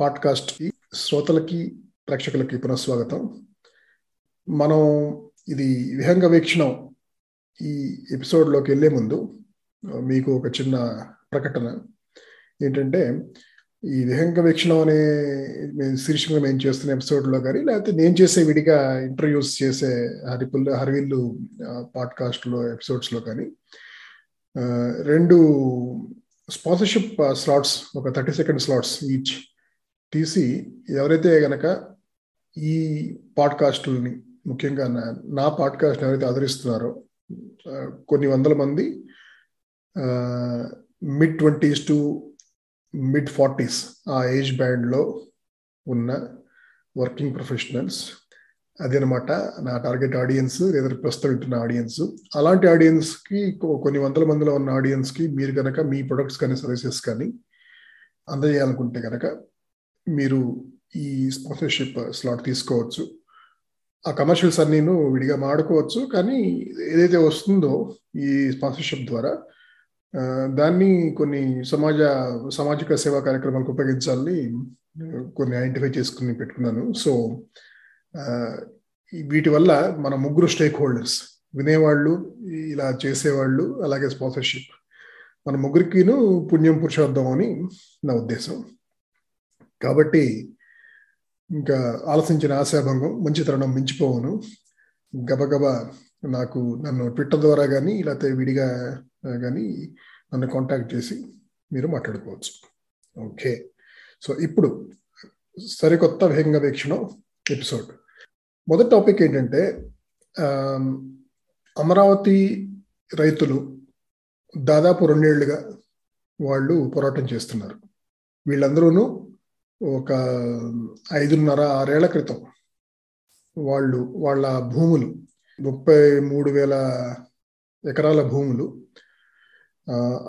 పాడ్కాస్ట్కి శ్రోతలకి ప్రేక్షకులకి పునఃస్వాగతం. మనం ఇది విహంగ వీక్షణం ఈ ఎపిసోడ్లోకి వెళ్ళే ముందు మీకు ఒక చిన్న ప్రకటన. ఏంటంటే ఈ విహంగ వీక్షణం అనే శీర్షికగా మేము చేస్తున్న ఎపిసోడ్లో కానీ లేకపోతే నేను చేసే విడిగా ఇంటర్వ్యూస్ చేసే హరిపుల్ హరివిల్లు పాడ్కాస్ట్లో ఎపిసోడ్స్లో కానీ రెండు స్పాన్సర్షిప్ స్లాట్స్ ఒక థర్టీ సెకండ్ స్లాట్స్ ఈచ్ తీసి ఎవరైతే గనక ఈ పాడ్కాస్టుల్ని ముఖ్యంగా నా పాడ్కాస్ట్ని ఎవరైతే ఆదరిస్తున్నారో కొన్ని వందల మంది mid twenties to mid forties ఆ ఏజ్ బ్యాండ్లో ఉన్న వర్కింగ్ ప్రొఫెషనల్స్ అదనమాట నా టార్గెట్ ఆడియన్స్ లేదా ప్రస్తుతం వింటున్న ఆడియన్స్. అలాంటి ఆడియన్స్కి కొన్ని వందల మందిలో ఉన్న ఆడియన్స్కి మీరు కనుక మీ ప్రొడక్ట్స్ కానీ సర్వీసెస్ కానీ అందజేయాలనుకుంటే కనుక మీరు ఈ స్పాన్సర్షిప్ స్లాట్ తీసుకోవచ్చు. ఆ కమర్షియల్స్ అన్నీను విడిగా మాడుకోవచ్చు కానీ ఏదైతే వస్తుందో ఈ స్పాన్సర్షిప్ ద్వారా దాన్ని కొన్ని సమాజ సామాజిక సేవా కార్యక్రమాలకు ఉపయోగించాలని కొన్ని ఐడెంటిఫై చేసుకుని పెట్టుకున్నాను. సో వీటి వల్ల మన ముగ్గురు స్టేక్ హోల్డర్స్ వినేవాళ్ళు ఇలా చేసేవాళ్ళు అలాగే స్పాన్సర్షిప్ మన ముగ్గురికిను పుణ్యం పురుషార్థం అని నా ఉద్దేశం. కాబట్టి ఇంకా ఆలోచించిన ఆశాభంగం మంచి తరుణం మించిపోవను. గబగబా నాకు నన్ను ట్విట్టర్ ద్వారా కానీ లేకపోతే విడిగా కానీ నన్ను కాంటాక్ట్ చేసి మీరు మాట్లాడుకోవచ్చు. ఓకే. సో ఇప్పుడు సరికొత్త విహంగ వీక్షణం ఎపిసోడ్. మొదటి టాపిక్ ఏంటంటే అమరావతి రైతులు దాదాపు రెండేళ్ళుగా వాళ్ళు పోరాటం చేస్తున్నారు. వీళ్ళందరూనూ ఒక ఐదున్నర ఆరేళ్ళ క్రితం వాళ్ళు వాళ్ళ భూములు ముప్పై మూడు వేల ఎకరాల భూములు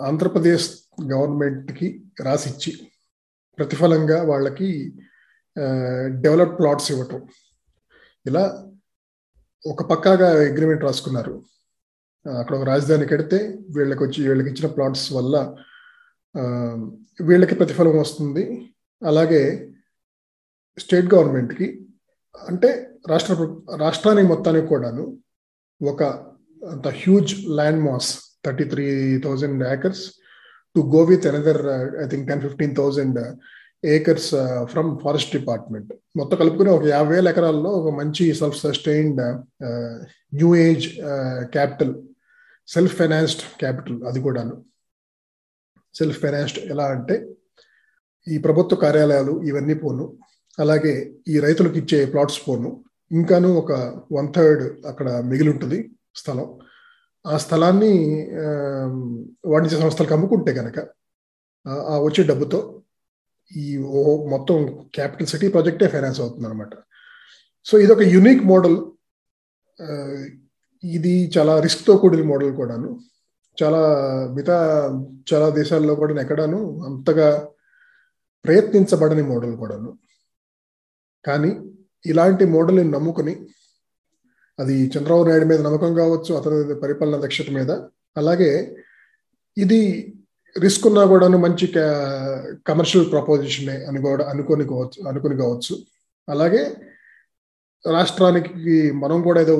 ఆంధ్రప్రదేశ్ గవర్నమెంట్కి రాసిచ్చి ప్రతిఫలంగా వాళ్ళకి డెవలప్ ప్లాట్స్ ఇవ్వటం. ఇలా ఒక పక్కాగా అగ్రిమెంట్ రాసుకున్నారు. అక్కడ ఒక రాజధాని కడితే వీళ్ళకి వచ్చి వీళ్ళకి ఇచ్చిన ప్లాట్స్ వల్ల వీళ్ళకి ప్రతిఫలం వస్తుంది. అలాగే స్టేట్ గవర్నమెంట్కి అంటే రాష్ట్ర రాష్ట్రానికి మొత్తానికి కూడాను ఒక అంత huge land mass thirty three thousand acres to go with another I think ten fifteen thousand acres from forest department మొత్తం కలుపుకుని ఒక యాభై వేల ఎకరాల్లో ఒక మంచి self sustained new age capital self financed capital అది కూడాను. సెల్ఫ్ ఫైనాన్స్డ్ ఎలా అంటే ఈ ప్రభుత్వ కార్యాలయాలు ఇవన్నీ పోను. అలాగే ఈ రైతులకు ఇచ్చే ప్లాట్స్ పోను. ఇంకాను ఒక వన్ థర్డ్ అక్కడ మిగిలి ఉంటుంది స్థలం. ఆ స్థలాన్ని వాణిజ్య సంస్థలకు అమ్ముకుంటే కనుక ఆ వచ్చే డబ్బుతో ఈ మొత్తం క్యాపిటల్ సిటీ ప్రాజెక్టే ఫైనాన్స్ అవుతుంది అనమాట సో ఇది ఒక యునిక్ మోడల్. ఇది చాలా రిస్క్తో కూడిన మోడల్ కూడాను. చాలా మిగతా చాలా దేశాల్లో కూడా ఎక్కడాను అంతగా ప్రయత్నించబడని మోడల్ కూడాను. కానీ ఇలాంటి మోడల్ని నమ్ముకుని అది చంద్రబాబు నాయుడు మీద నమ్మకం కావచ్చు అతని పరిపాలన దక్షత మీద అలాగే ఇది రిస్క్ ఉన్నా కూడాను మంచి కమర్షియల్ ప్రపోజిషన్ అని కూడా అనుకొని కావచ్చు అనుకుని కావచ్చు. అలాగే రాష్ట్రానికి మనం కూడా ఏదో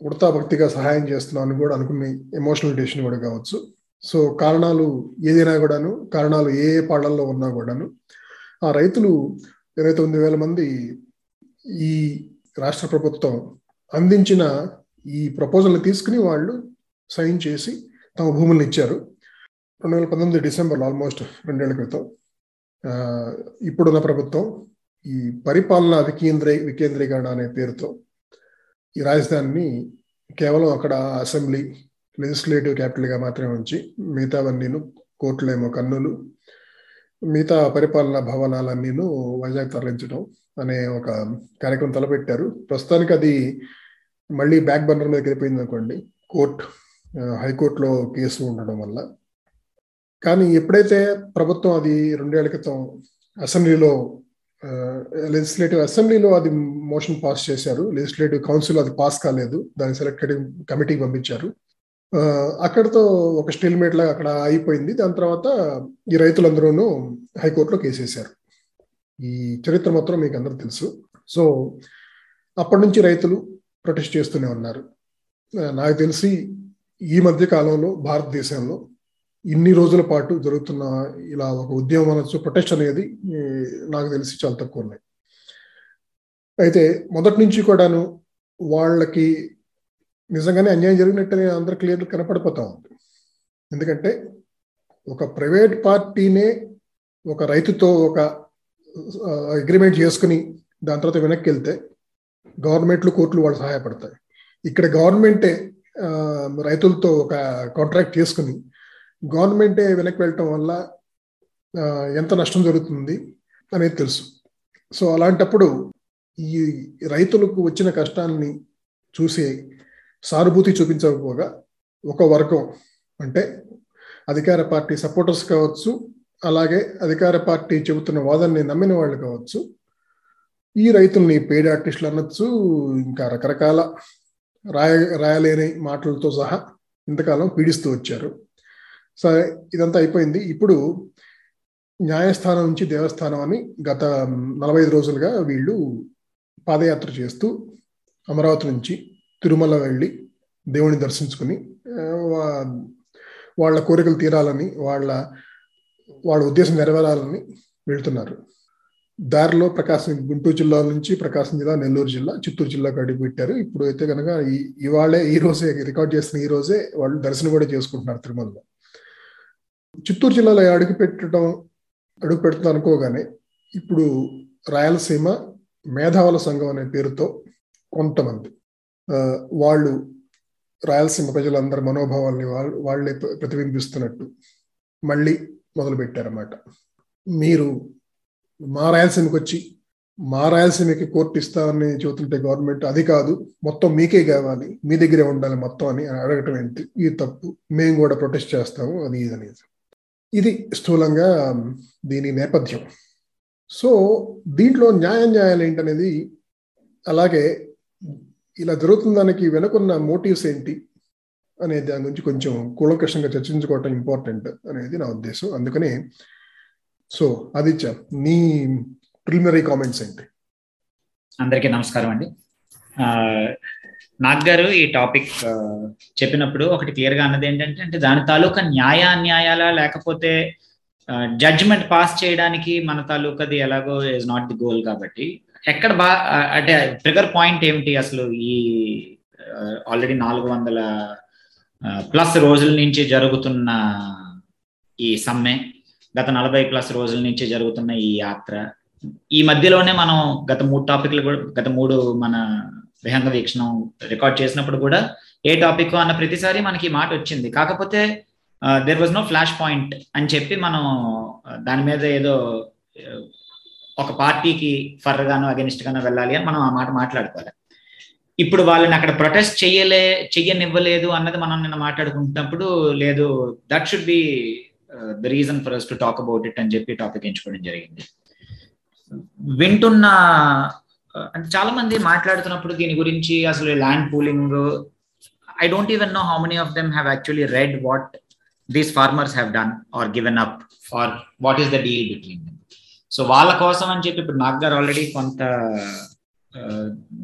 ఉడతా భక్తిగా సహాయం చేస్తున్నాం అని కూడా అనుకుని ఎమోషనల్ డెసిషన్ కూడా కావచ్చు. సో కారణాలు ఏదైనా కూడాను కారణాలు ఏ ఏ పాళ్ళల్లో ఉన్నా కూడాను ఆ రైతులు ఇరవై తొమ్మిది వేల మంది ఈ రాష్ట్ర ప్రభుత్వం అందించిన ఈ ప్రపోజల్ని తీసుకుని వాళ్ళు సైన్ చేసి తమ భూములను ఇచ్చారు. రెండు వేల పంతొమ్మిది డిసెంబర్లో ఆల్మోస్ట్ రెండేళ్ళ క్రితం ఇప్పుడున్న ప్రభుత్వం ఈ పరిపాలన వికేంద్రీ వికేంద్రీకరణ అనే పేరుతో ఈ రాజధానిని కేవలం అక్కడ అసెంబ్లీ లెజిస్లేటివ్ క్యాపిటల్గా మాత్రమే ఉంచి మిగతావన్నీను కోర్టులేమో కన్నులు మిగతా పరిపాలనా భవనాలన్నీను వైజాగ్ తరలించడం అనే ఒక కార్యక్రమం తలపెట్టారు. ప్రస్తుతానికి అది మళ్ళీ బ్యాక్ బర్నర్ మీదకి వెళ్ళిపోయింది అనుకోండి. కోర్ట్ హైకోర్టులో కేసు ఉండడం వల్ల. కానీ ఎప్పుడైతే ప్రభుత్వం అది రెండేళ్ళ క్రితం అసెంబ్లీలో లెజిస్లేటివ్ అసెంబ్లీలో అది మోషన్ పాస్ చేశారు లెజిస్లేటివ్ కౌన్సిల్ అది పాస్ కాలేదు దాన్ని సెలెక్టెడ్ కమిటీకి పంపించారు. అక్కడితో ఒక స్టిల్మేట్ లాగా అక్కడ అయిపోయింది దాని తర్వాత ఈ రైతులందరూ హైకోర్టులో కేసేశారు. ఈ చరిత్ర మాత్రం మీకు అందరూ తెలుసు. సో అప్పటి నుంచి రైతులు ప్రొటెస్ట్ చేస్తూనే ఉన్నారు. నాకు తెలిసి ఈ మధ్య కాలంలో భారతదేశంలో ఇన్ని రోజుల పాటు జరుగుతున్న ఇలా ఒక ఉద్యమం అనొచ్చు ప్రొటెస్ట్ అనేది నాకు తెలిసి చాలా తక్కువ ఉన్నాయి. అయితే మొదటి నుంచి కూడాను వాళ్ళకి నిజంగానే అన్యాయం జరిగినట్టు అందరు క్లియర్ కనపడిపోతా ఉంది. ఎందుకంటే ఒక ప్రైవేట్ పార్టీనే ఒక రైతుతో ఒక అగ్రిమెంట్ చేసుకుని దాని తర్వాత వెనక్కి వెళ్తే గవర్నమెంట్లు కోర్టులు వాళ్ళు సహాయపడతాయి. ఇక్కడ గవర్నమెంటే రైతులతో ఒక కాంట్రాక్ట్ చేసుకుని గవర్నమెంటే వెనక్కి వెళ్ళటం వల్ల ఎంత నష్టం జరుగుతుంది అనేది తెలుసు. సో అలాంటప్పుడు ఈ రైతులకు వచ్చిన కష్టాన్ని చూసి సానుభూతి చూపించకపోగా ఒక వర్గం అంటే అధికార పార్టీ సపోర్టర్స్ కావచ్చు అలాగే అధికార పార్టీ చెబుతున్న వాదనని నమ్మిన వాళ్ళు కావచ్చు. ఈ రైతుల్ని పేడ్ ఆర్టిస్టులు అనొచ్చు ఇంకా రకరకాల రాయ రాయలేని మాటలతో సహా ఇంతకాలం పీడిస్తూ వచ్చారు. సరే ఇదంతా అయిపోయింది. ఇప్పుడు న్యాయస్థానం నుంచి దేవస్థానం అని గత నలభై ఐదు రోజులుగా వీళ్ళు పాదయాత్ర చేస్తూ అమరావతి నుంచి తిరుమల వెళ్ళి దేవుని దర్శించుకుని వాళ్ళ కోరికలు తీరాలని వాళ్ళ వాళ్ళ ఉద్దేశం నెరవేరాలని వెళ్తున్నారు. దారిలో ప్రకాశం గుంటూరు జిల్లా నుంచి ప్రకాశం జిల్లా నెల్లూరు జిల్లా చిత్తూరు జిల్లాకు అడుగు పెట్టారు. ఇప్పుడు అయితే కనుక ఇవాళే ఈ రోజే రికార్డ్ చేసిన ఈ రోజే వాళ్ళు దర్శనం కూడా చేసుకుంటున్నారు తిరుమలలో. చిత్తూరు జిల్లాలో అడుగు పెట్టడం అడుగు పెడుతుంది అనుకోగానే ఇప్పుడు రాయలసీమ మేధావుల సంఘం అనే పేరుతో కొంతమంది వాళ్ళు రాయలసీమ ప్రజలందరి మనోభావాల్ని వాళ్ళు వాళ్ళే ప్రతిబింబిస్తున్నట్టు మళ్ళీ మొదలు పెట్టారన్నమాట మీరు మా రాయలసీమకి వచ్చి మా రాయలసీమకి కోర్టు ఇస్తామని చెబుతుంటే గవర్నమెంట్ అది కాదు మొత్తం మీకే కావాలి మీ దగ్గరే ఉండాలి మొత్తం అని అడగటం ఏంటి? ఇది తప్పు మేము కూడా ప్రొటెస్ట్ చేస్తాము అది ఇది అనేది. ఇది స్థూలంగా దీని నేపథ్యం. సో దీంట్లో న్యాయ న్యాయాలు ఏంటనేది అలాగే ఇలా జరుగుతున్న దానికి వెనుకున్న మోటివ్స్ ఏంటి అనే దాని గురించి కొంచెం కూలంకషంగా చర్చించుకోవటం ఇంపార్టెంట్ అనేది నా ఉద్దేశం. అందుకని సో ఆదిత్య నీ ప్రిలిమినరీ కామెంట్స్ ఏంటి? అందరికీ నమస్కారం అండి. నాగ్ గారు ఈ టాపిక్ చెప్పినప్పుడు ఒకటి క్లియర్గా అన్నది ఏంటంటే అంటే దాని తాలూకా న్యాయ అన్యాయాల లేకపోతే జడ్జిమెంట్ పాస్ చేయడానికి మన తాలూకాది ఎలాగో ఇస్ నాట్ ది గోల్ కాబట్టి ఎక్కడ బా అంటే ట్రిగర్ పాయింట్ ఏమిటి అసలు ఈ ఆల్రెడీ నాలుగు వందల ప్లస్ రోజుల నుంచి జరుగుతున్న ఈ సమ్మె గత నలభై ప్లస్ రోజుల నుంచి జరుగుతున్న ఈ యాత్ర ఈ మధ్యలోనే మనం గత మూడు టాపిక్లు కూడా గత మూడు మన విహంగ వీక్షణం రికార్డ్ చేసినప్పుడు కూడా ఏ టాపిక్ అన్న ప్రతిసారి మనకి మాట వచ్చింది. కాకపోతే there was no flash point అని చెప్పి మనం దాని మీద ఏదో ఒక పార్టీకి ఫర్ గానో అగెనిస్ట్ గానో వెళ్ళాలి అని మనం ఆ మాట మాట్లాడుకోవాలి. ఇప్పుడు వాళ్ళని అక్కడ ప్రొటెస్ట్ చెయ్యలే చెయ్యనివ్వలేదు అన్నది మనం నిన్న మాట్లాడుకుంటున్నప్పుడు లేదు that should be the reason for us to talk about it అని చెప్పి టాపిక్ ఎంచుకోవడం జరిగింది. వింటున్న uh, అంటే చాలా మంది మాట్లాడుతున్నప్పుడు దీని గురించి అసలు land pooling I don't even know how many of them have actually read what these farmers have done or given up or what is the deal between them so వాళ్ళ కోసం అని చెప్పి ఇప్పుడు నాగ్ గారు ఆల్రెడీ కొంత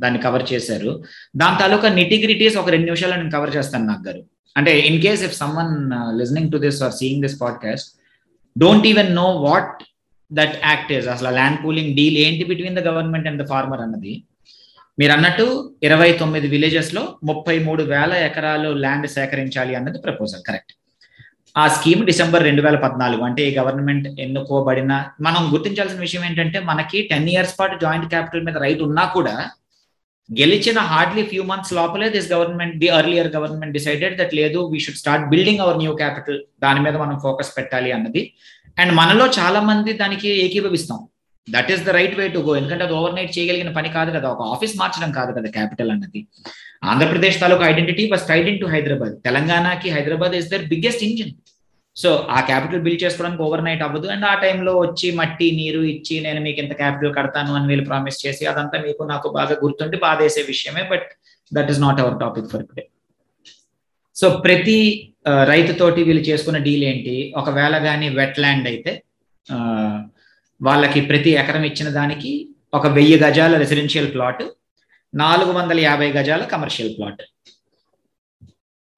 దాన్ని కవర్ చేశారు. దాని తాలూకా నిటిగ్రిటీస్ ఒక రెండు నిమిషాలు నేను కవర్ చేస్తాను నాగ్ గారు అంటే in case if someone listening to this or seeing this podcast don't even know what that act is అసలు ల్యాండ్ పూలింగ్ డీల్ ఏంటి between the government and the farmer అన్నది. మీరు అన్నట్టు ఇరవై తొమ్మిది విలేజెస్లో ముప్పై మూడు వేల ఎకరాలు ల్యాండ్ సేకరించాలి అన్నది ప్రపోజల్ కరెక్ట్ ఆ స్కీమ్ డిసెంబర్ రెండు వేల పద్నాలుగు అంటే ఈ గవర్నమెంట్ ఎన్నుకోబడిన మనం గుర్తించాల్సిన విషయం ఏంటంటే మనకి టెన్ ఇయర్స్ పాటు జాయింట్ క్యాపిటల్ మీద రైట్ ఉన్నా కూడా గెలిచిన హార్డ్లీ ఫ్యూ మంత్స్ లోపలే this government the earlier government decided that లేదు we should start building our new capital దాని మీద మనం ఫోకస్ పెట్టాలి అన్నది. అండ్ మనలో చాలా మంది దానికి ఏకీభవిస్తాం. That is the right way to go ఎందుకంటే అది ఓవర్ నైట్ చేయగలిగిన పని కాదు కదా. ఒక ఆఫీస్ మార్చడం కాదు కదా క్యాపిటల్ అన్నది. ఆంధ్రప్రదేశ్ తాలూకా identity was tied in to Hyderabad తెలంగాణకి Hyderabad is the biggest engine so ఆ క్యాపిటల్ బిల్డ్ చేసుకోవడానికి ఓవర్ నైట్ అవ్వదు. అండ్ ఆ టైంలో వచ్చి మట్టి నీరు ఇచ్చి నేను మీకు ఇంత క్యాపిటల్ కడతాను అని వీళ్ళు ప్రామిస్ చేసి అదంతా మీకు నాకు బాగా గుర్తుండి బాధేసే విషయమే. But that is not our topic for today so ప్రతి రైతుతోటి వీళ్ళు చేసుకున్న డీల్ ఏంటి? ఒకవేళ కానీ వెట్ ల్యాండ్ అయితే వాళ్ళకి ప్రతి ఎకరం ఇచ్చిన దానికి ఒక వెయ్యి గజాల రెసిడెన్షియల్ ప్లాట్ నాలుగు వందల యాభై గజాల కమర్షియల్ ప్లాట్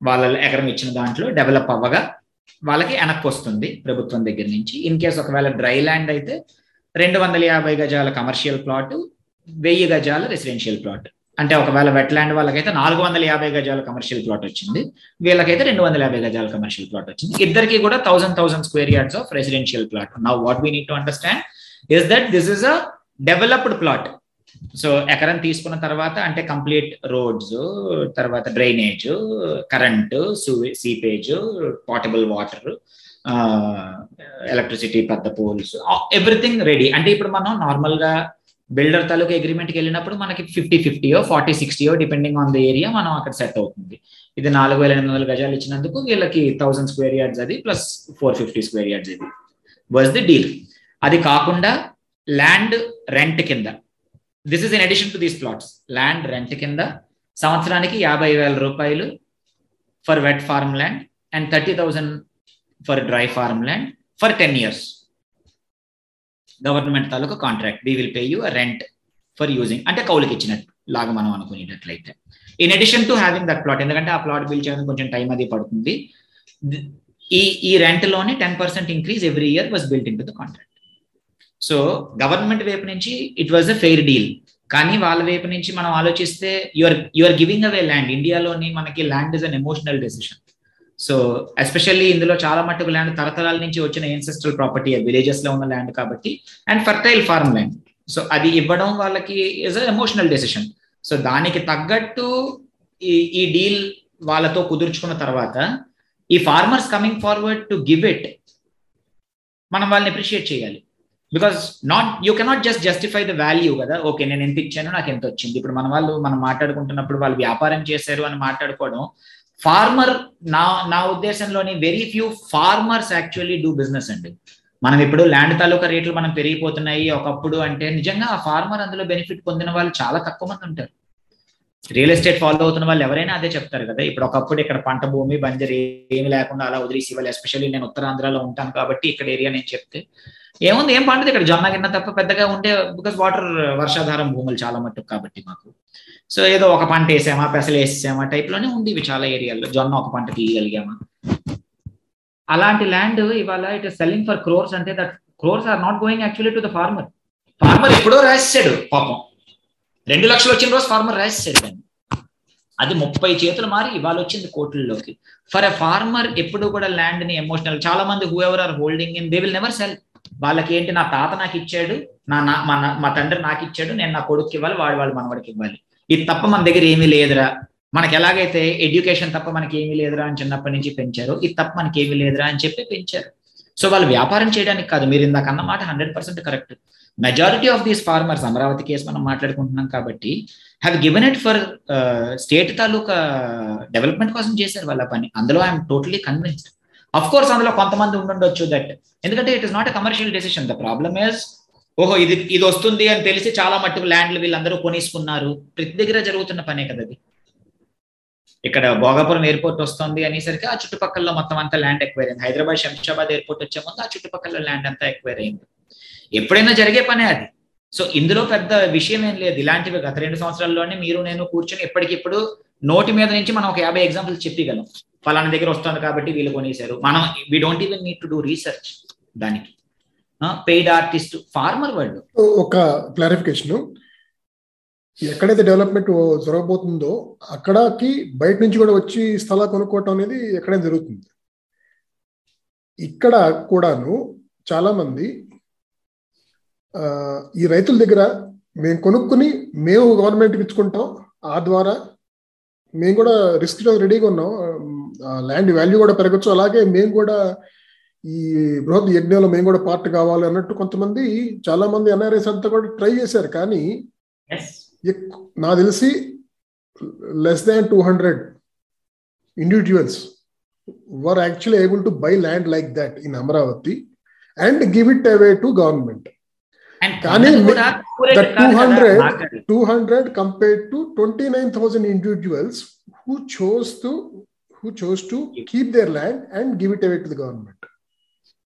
వాళ్ళ ఎకరం ఇచ్చిన దాంట్లో డెవలప్ అవ్వగా వాళ్ళకి వెనక్కి వస్తుంది ప్రభుత్వం దగ్గర నుంచి. ఇన్ కేస్ ఒకవేళ డ్రై ల్యాండ్ అయితే రెండు వందల యాభై గజాల కమర్షియల్ ప్లాట్ వెయ్యి గజాల రెసిడెన్షియల్ ప్లాట్ అంటే ఒకవేళ వెట్ ల్యాండ్ వాళ్ళకైతే నాలుగు వందల యాభై గజాల కమర్షియల్ ప్లాట్ వచ్చింది. వీళ్ళకైతే రెండు వందల యాభై గజాల కమర్షియల్ ప్లాట్ వచ్చింది. ఇద్దరికి కూడా thousand thousand square yards of residential plot now what we need to understand is that this is a developed plot so ఎకరం తీసుకున్న తర్వాత అంటే కంప్లీట్ రోడ్స్ తర్వాత drainage current seepage potable water electricity పెద్ద poles everything ready అంటే ఇప్పుడు మనం నార్మల్గా బిల్డర్ తాలూకు అగ్రిమెంట్కి వెళ్ళినప్పుడు మనకి ఫిఫ్టీ ఫిఫ్టీయో ఫార్టీ సిక్స్టీయో డిపెండింగ్ ఆన్ ద ఏరియా మనం అక్కడ సెట్ అవుతుంది. ఇది నాలుగు వేల ఎనిమిది వందల గజాలు ఇచ్చినందుకు వీళ్ళకి థౌసండ్ స్క్వేర్ యార్డ్స్ అది plus four fifty square yards అది. వాజ్ ది డీల్ అది కాకుండా ల్యాండ్ రెంట్ కింద this is in addition to these plots land rent కింద సంవత్సరానికి యాభై వేల రూపాయలు for wet farm land and thirty thousand for dry farm land for ten years government taluka contract we will pay you rent for using అంటే కౌలుకి ఇచ్చినట్టు. లాగా మనం అనుకునేటట్లయితే. In addition to having that plot ఎందుకంటే ఆ ప్లాట్ బిల్ చేయడానికి కొంచెం time అది పడుతుంది. ఈ ఈ రెంట్లోనే ten percent increase every year was built into the contract so government వైపు నుంచి it was a fair deal కానీ వాళ్ళ వైపు నుంచి మనం ఆలోచిస్తే your your giving away land ఇండియాలోని మనకి land is an emotional decision so especially ఇందులో చాలా మట్టుకు ల్యాండ్ తరతరాల నుంచి వచ్చిన ఎన్సెస్ట్రల్ ప్రాపర్టీ విలేజెస్లో ఉన్న ల్యాండ్ కాబట్టి and fertile farm land so అది ఇవ్వడం వాళ్ళకి is a emotional decision so దానికి తగ్గట్టు ఈ ఈ డీల్ వాళ్ళతో కుదుర్చుకున్న తర్వాత ఈ farmers coming forward to give it మనం వాళ్ళని అప్రిషియేట్ చేయాలి. Because not you cannot just justify the value కదా. ఓకే నేను ఎంత ఇచ్చాను నాకు ఎంత వచ్చింది. ఇప్పుడు మన వాళ్ళు మనం మాట్లాడుకుంటున్నప్పుడు వాళ్ళు వ్యాపారం చేశారు అని మాట్లాడుకోవడం ఫార్మర్ నా నా ఉద్దేశంలోని very few farmers actually do business అండి. మనం ఇప్పుడు ల్యాండ్ తాలూకా రేట్లు మనం పెరిగిపోతున్నాయి ఒకప్పుడు అంటే నిజంగా ఆ ఫార్మర్ అందులో బెనిఫిట్ పొందిన వాళ్ళు చాలా తక్కువ మంది ఉంటారు. రియల్ ఎస్టేట్ ఫాలో అవుతున్న వాళ్ళు ఎవరైనా అదే చెప్తారు కదా. ఇప్పుడు ఒకప్పుడు ఇక్కడ పంట భూమి బంజరు ఏమి లేకుండా అలా వదిలేసి వాళ్ళు ఎస్పెషల్లీ నేను ఉత్తరాంధ్రలో ఉంటాను కాబట్టి ఇక్కడ ఏరియా నేను చెప్తే ఏముంది ఏం పండుది ఇక్కడ. జొన్న గిన్న తప్ప పెద్దగా ఉండే బికాస్ వాటర్ వర్షాధారం భూములు చాలా మట్టుకు కాబట్టి మాకు. సో ఏదో ఒక పంట వేసామా పెసలు వేసేసామా టైప్లోనే ఉంది ఇవి చాలా ఏరియాల్లో జొన్న ఒక పంట తీయగలిగామా. అలాంటి ల్యాండ్ ఇవాళ it is selling for crores అంటే that crores are not going actually to the farmer farmer ఎప్పుడో రాసేసాడు పాపం. రెండు లక్షలు వచ్చిన రోజు ఫార్మర్ రాసేసాడు దాన్ని. అది ముప్పై చేతులు మారి ఇవాళ వచ్చింది కోట్లలోకి. ఫర్ ఎ ఫార్మర్ ఎప్పుడు కూడా ల్యాండ్ని ఎమోషనల్ చాలా మంది whoever are holding in they will never sell వాళ్ళకి ఏంటి నా తాత నాకు ఇచ్చాడు నా మా మా తండ్రి నాకు ఇచ్చాడు నేను నా కొడుకు ఇవ్వాలి వాడు వాళ్ళు మనవాడికి ఇవ్వాలి. ఇది తప్ప మన దగ్గర ఏమీ లేదురా. మనకి ఎలాగైతే ఎడ్యుకేషన్ తప్ప మనకి ఏమీ లేదురా అని చిన్నప్పటి నుంచి పెంచారు ఇది తప్ప మనకి ఏమీ లేదురా అని చెప్పి పెంచారు. సో వాళ్ళు వ్యాపారం చేయడానికి కాదు మీరు ఇందాక మాట hundred percent correct. Majority of these farmers Amaravati case మనం మాట్లాడుకుంటున్నాం కాబట్టి have given it for state taluka development కోసం చేశారు వాళ్ళ పని. అందులో I'm totally convinced of course అందులో కొంతమంది ఉండుండొచ్చు దట్ ఎందుకంటే it is not a commercial decision the problem is ఓహో ఇది ఇది వస్తుంది అని తెలిసి చాలా మట్టుకు ల్యాండ్లు వీళ్ళందరూ కొనేసుకున్నారు. ప్రతి దగ్గర జరుగుతున్న పనే కదా అది. ఇక్కడ భోగాపురం ఎయిర్పోర్ట్ వస్తుంది అనేసరికి ఆ చుట్టుపక్కల మొత్తం అంతా ల్యాండ్ ఎక్వైర్ అయింది. హైదరాబాద్ శంషాబాద్ ఎయిర్పోర్ట్ వచ్చే ముందు ఆ చుట్టుపక్కల ల్యాండ్ అంతా ఎక్వైర్ అయింది. ఎప్పుడైనా జరిగే పనే అది. సో ఇందులో పెద్ద విషయం ఏం లేదు. ఇలాంటివి గత రెండు సంవత్సరాల్లోనే మీరు నేను కూర్చొని ఎప్పటికిప్పుడు నోటి మీద నుంచి మనం ఒక యాభై ఎగ్జాంపుల్స్ చెప్పగలం. ఫలానా దగ్గర వస్తుంది కాబట్టి వీళ్ళు కొనేశారు. మనం we don't even need to do research దానికి. పెయిడ్ ఆర్టిస్ట్ ఫార్మర్ వాళ్ళు. ఒక క్లారిఫికేషన్ ఎక్కడైతే డెవలప్మెంట్ జరగబోతుందో అక్కడకి బయట నుంచి కూడా వచ్చి స్థలాలు కొనుక్కోవటం అనేది ఎక్కడైనా జరుగుతుంది. ఇక్కడ కూడాను చాలా మంది ఈ రైతుల దగ్గర మేము కొనుక్కుని మేము గవర్నమెంట్కి ఇచ్చుకుంటాం. ఆ ద్వారా మేము కూడా రిస్క్ రెడీగా ఉన్నాం. ల్యాండ్ వాల్యూ కూడా పెరగచ్చు. అలాగే మేము కూడా ఈ బృహత్ యజ్ఞంలో మేము కూడా పార్ట్ కావాలి అన్నట్టు కొంతమంది చాలా మంది ఎన్ఆర్ఎస్ అంతా కూడా ట్రై చేశారు. కానీ నాకు తెలిసి less than two hundred individuals were actually able to buy land like that in Amaravati and give it away to government కానీ two hundred two hundred compared to twenty nine thousand individuals who chose to who chose to keep their land and give it away to the government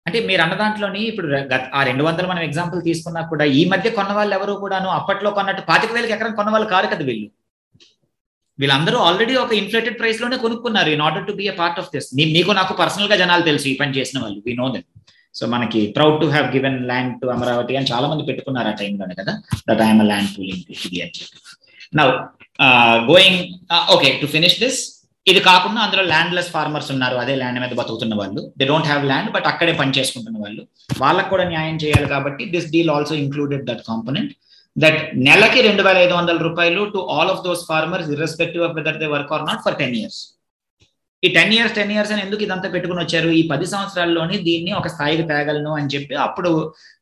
అంటే మీరు అన్న దాంట్లోని ఇప్పుడు ఆ రెండు వందలు మనం ఎగ్జాంపుల్ తీసుకున్నా కూడా ఈ మధ్య కొన్న వాళ్ళు ఎవరు కూడాను అప్పట్లో కొన్నట్టు పాతిక వేలకి ఎకరం కొన్న వాళ్ళు కారు కదా వీళ్ళు. వీళ్ళందరూ ఆల్రెడీ ఒక ఇన్ఫ్లేటెడ్ ప్రైస్లోనే కొనుక్కున్నారు in order to be a part of this మీకు నాకు పర్సనల్గా జనాలు తెలుసు ఈ పని చేసిన వాళ్ళు. వీ నో దెమ్ సో మనకి proud to have given land to Amaravati అని చాలా మంది పెట్టుకున్నారు ఆ టైంలోనే కదా? దట్ ఐఎమ్ ల్యాండ్ పూలింగ్ ఇది అని చెప్పి. Now going okay to finish this ఇది కాకుండా అందులో ల్యాండ్లెస్ ఫార్మర్స్ ఉన్నారు. అదే ల్యాండ్ మీద బతుకుతున్న వాళ్ళు. They don't have land but అక్కడే పని చేసుకుంటున్న వాళ్ళు. వాళ్ళకు కూడా న్యాయం చేయాలి కాబట్టి this deal also included that component that నెలకి రెండు వేల ఐదు వందల రూపాయలు to all of those farmers irrespective of whether they work or not for ten years ఈ టెన్ ఇయర్స్ టెన్ ఇయర్స్ అని ఎందుకు ఇదంతా పెట్టుకుని వచ్చారు? ఈ పది సంవత్సరాల్లోని దీన్ని ఒక స్థాయికి తేగలను అని చెప్పి అప్పుడు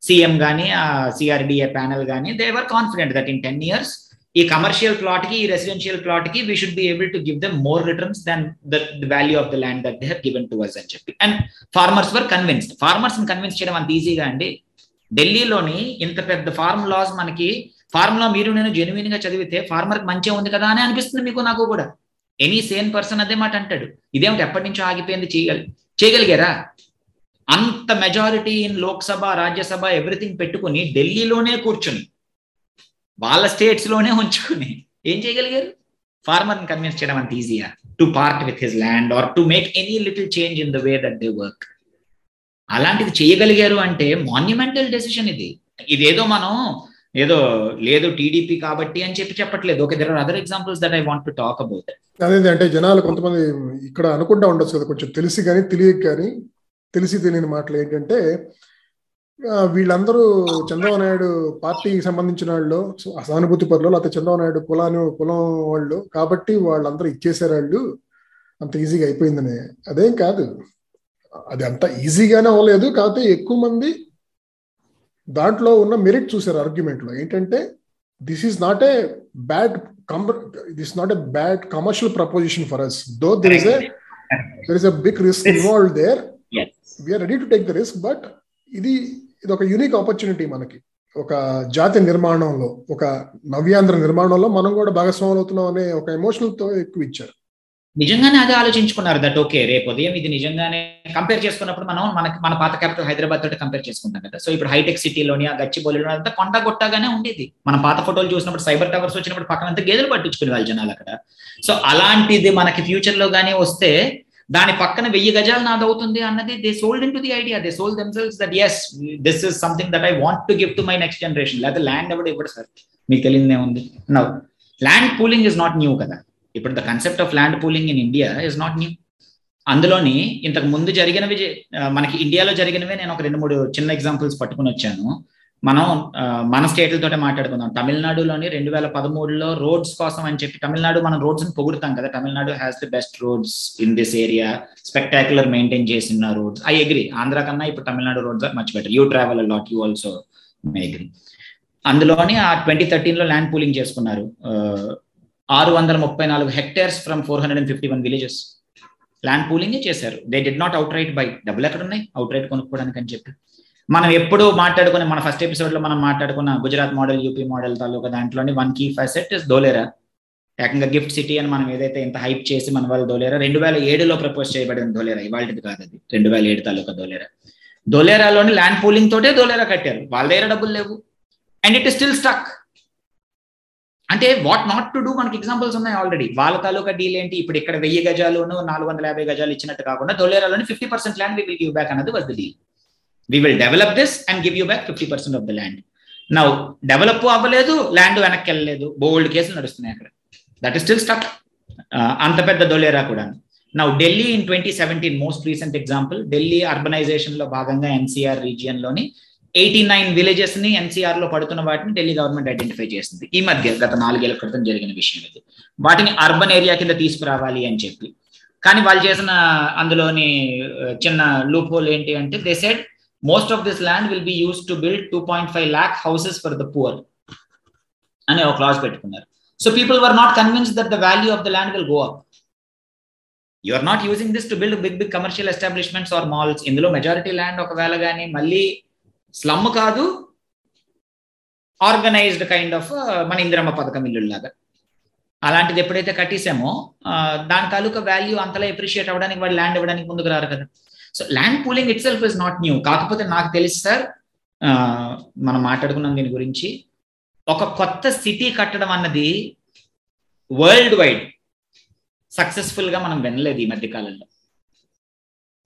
సీఎం కానీ ఆ సిఆర్డిఏ ప్యానెల్ కానీ they were confident that in ten years ఈ కమర్షియల్ ప్లాట్కి ఈ residential ప్లాట్కి we should be able to give them more returns than the value of the land that they given to us అని చెప్పి. And farmers were convinced farmers convince చేయడం అంత ఈజీగా అండి. ఢిల్లీలోని ఇంత పెద్ద ఫార్మ్ లాస్ మనకి ఫార్మ్ మీరు నేను జెన్యున్గా చదివితే ఫార్మర్ మంచిగా ఉంది కదా అని అనిపిస్తుంది మీకు నాకు కూడా. ఎనీ సేమ్ పర్సన్ అదే మాట అంటాడు. ఇదేమిటి ఎప్పటి నుంచో ఆగిపోయింది చేయగలి చేయగలిగారా? అంత majority in Lok Sabha Rajya Sabha everything పెట్టుకుని ఢిల్లీలోనే కూర్చుని వాళ్ళ స్టేట్స్లోనే ఉంచుకుని ఏం చేయగలిగారు? ఫార్మర్ని కన్విన్స్ చేయడం అంత ఈజీయా to part with his land or to make any little change in the way that they work అలాంటిది చేయగలిగారు అంటే మాన్యుమెంటల్ డెసిషన్ ఇది. ఇదేదో మనం ఏదో లేదు టీడీపీ కాబట్టి అని చెప్పి చెప్పట్లేదు. Okay there are other examples that I want to talk about అదే అంటే జనాలు కొంతమంది ఇక్కడ అనుకుంటా ఉండొచ్చు కదా కొంచెం తెలిసి కానీ తెలియక కానీ తెలిసి తెలియని మాటలు ఏంటంటే వీళ్ళందరూ చంద్రబాబు నాయుడు పార్టీకి సంబంధించిన వాళ్ళు సహానుభూతి పరులు లేకపోతే చంద్రబాబు నాయుడు కులాన్ని కులం వాళ్ళు కాబట్టి వాళ్ళందరూ ఇచ్చేసారు వాళ్ళు. అంత ఈజీగా అయిపోయిందని. అదేం కాదు. అది అంత ఈజీగానే అవ్వలేదు. కాకపోతే ఎక్కువ మంది దాంట్లో ఉన్న మెరిట్ చూసారు ఆర్గ్యుమెంట్లో. ఏంటంటే this is not a bad this not a bad commercial proposition for us though there is there is a big risk involve there we're ready to take the risk but ఇది ఇది ఒక unique opportunity మనకి. ఒక జాతి నిర్మాణంలో ఒక నవ్యాంధ్ర నిర్మాణంలో మనం కూడా భాగస్వాములు అవుతున్నాం అనే ఒక ఎమోషనల్తో ఎక్కువ ఇచ్చారు. నిజంగానే అదే ఆలోచించుకున్నారు దట్ ఓకే రేపు ఉదయం ఇది నిజంగానే కంపేర్ చేసుకున్నప్పుడు మనం మనకి మన పాత క్యాపిటల్ హైదరాబాద్ తోటి కంపేర్ చేసుకుంటాం కదా. సో ఇప్పుడు హైటెక్ సిటీలోని ఆ గచ్చిబౌలిలో అంతా కొండ గొట్టగానే ఉండేది. మన పాత ఫోటోలు చూసినప్పుడు సైబర్ టవర్స్ వచ్చినప్పుడు పక్కన అంతా గేదెలు పట్టించుకునే వాళ్ళు జనాలు అక్కడ. సో అలాంటిది మనకి ఫ్యూచర్లో గానీ వస్తే దాని పక్కన వెయ్యి గజాలు నాదవుతుంది అన్నది they sold into the idea they sold themselves that yes this is something that I want to give to my next generation లేకపోతే ల్యాండ్ ఎవడు ఇవ్వడు సార్. మీకు తెలియదే ఉంది. Now land pooling is not new కదా. ఇప్పుడు the concept of land pooling in India is not new అందులోని ఇంతకు ముందు జరిగినవి మనకి ఇండియాలో జరిగినవే నేను ఒక రెండు మూడు చిన్న ఎగ్జాంపుల్స్ పట్టుకుని వచ్చాను. మనం మన స్టేట్లతోటే మాట్లాడుకుందాం. తమిళనాడులోని రెండు వేల పదమూడులో రోడ్స్ కోసం అని చెప్పి తమిళనాడు మనం రోడ్స్ పొగుడుతాం కదా. Tamil Nadu has the best roads in this area spectacular maintain చేసిన రోడ్స్ ఐ అగ్రి ఆంధ్ర కన్నా ఇప్పుడు Tamil Nadu roads are much better you travel lot you also may agree అందులోని ఆ ట్వంటీ థర్టీన్లో ల్యాండ్ పూలింగ్ చేసుకున్నారు. ఆరు వందల ముప్పై నాలుగు hectares from four hundred and fifty one villages. Land pooling చేశారు. They did not outright buy డబ్బులు ఎక్కడ ఉన్నాయి అవుట్ రైట్ కొనుక్కోవడానికి అని చెప్పి. మనం ఎప్పుడు మాట్లాడుకునే మన ఫస్ట్ ఎపిసోడ్లో మనం మాట్లాడుకున్న గుజరాత్ మోడల్ యూపీ మోడల్ తాలూకా దాంట్లోని one key facet is Dholera ఏకంగా గిఫ్ట్ సిటీ అని మనం ఏదైతే ఇంత హైప్ చేసి మన వాళ్ళు దోలేరా రెండు వేల ఏడులో ప్రపోజ్ చేయబడిన దోలేరా ఇవాళది కాదు అది. రెండు వేల ఏడు తాలూకా దోలేరా దోలేరాలోని ల్యాండ్ పూలింగ్ తోటే దోలేరా కట్టారు. వాళ్ళ దగ్గర డబ్బులు లేవు. And it is still stuck అంటే వాట్ నాట్ టు డూ మనకి ఎగ్జాంపుల్స్ ఉన్నాయి ఆల్రెడీ వాళ్ళ తాలూకా డీల్ ఏంటి? ఇప్పుడు ఇక్కడ వెయ్యి గజాలును నాలుగు వందల యాభై గజాలు ఇచ్చినట్టు కాకుండా దొల్లేరాలోని fifty percent land will give back అన్నది వద్ద deal we will develop this and give you back fifty percent of the land now develop అవ్వలేదు ల్యాండ్ వెనక్కి వెళ్ళలేదు. బోల్డ్ కేసులు నడుస్తున్నాయి అక్కడ. దట్ ఇస్ స్టిల్ స్టక్ అంత పెద్ద దొలేరా కూడా. Now Delhi in twenty seventeen most recent example Delhi అర్బనైజేషన్లో భాగంగా ఎన్సీఆర్ రీజియన్లోని ఎయిటీ నైన్ విలేజెస్ని ఎన్సీఆర్లో పడుతున్న వాటిని ఢిల్లీ గవర్నమెంట్ ఐడెంటిఫై చేసింది. ఈ మధ్య గత నాలుగేళ్ళ క్రితం జరిగిన విషయం ఇది. వాటిని అర్బన్ ఏరియా కింద తీసుకురావాలి అని చెప్పి. కానీ వాళ్ళు చేసిన అందులోని చిన్న లూప్ హోల్ ఏంటి అంటే they said most of this land will be use to build two point five lakh houses for the poor అని ఒక క్లాజ్ పెట్టుకున్నారు. So people were not convince that the value of the land will go up you are not using this to build big big commercial establishments or malls ఇందులో majority land ఒకవేళ కానీ మళ్ళీ slum కాదు organised kind of మన ఇందిరమ్మ పథకం ఇల్లులాగా అలాంటిది ఎప్పుడైతే కట్టేసామో దాని తాలూకా వాల్యూ అంతలా ఎప్రిషియేట్ అవ్వడానికి వాడు ల్యాండ్ ఇవ్వడానికి ముందుకు రారు కదా. So land pooling itself is not new కాకపోతే నాకు తెలుసు సార్ మనం మాట్లాడుకున్నాం దీని గురించి. ఒక కొత్త సిటీ కట్టడం అన్నది వరల్డ్ వైడ్ సక్సెస్ఫుల్గా మనం వినలేదు ఈ మధ్య కాలంలో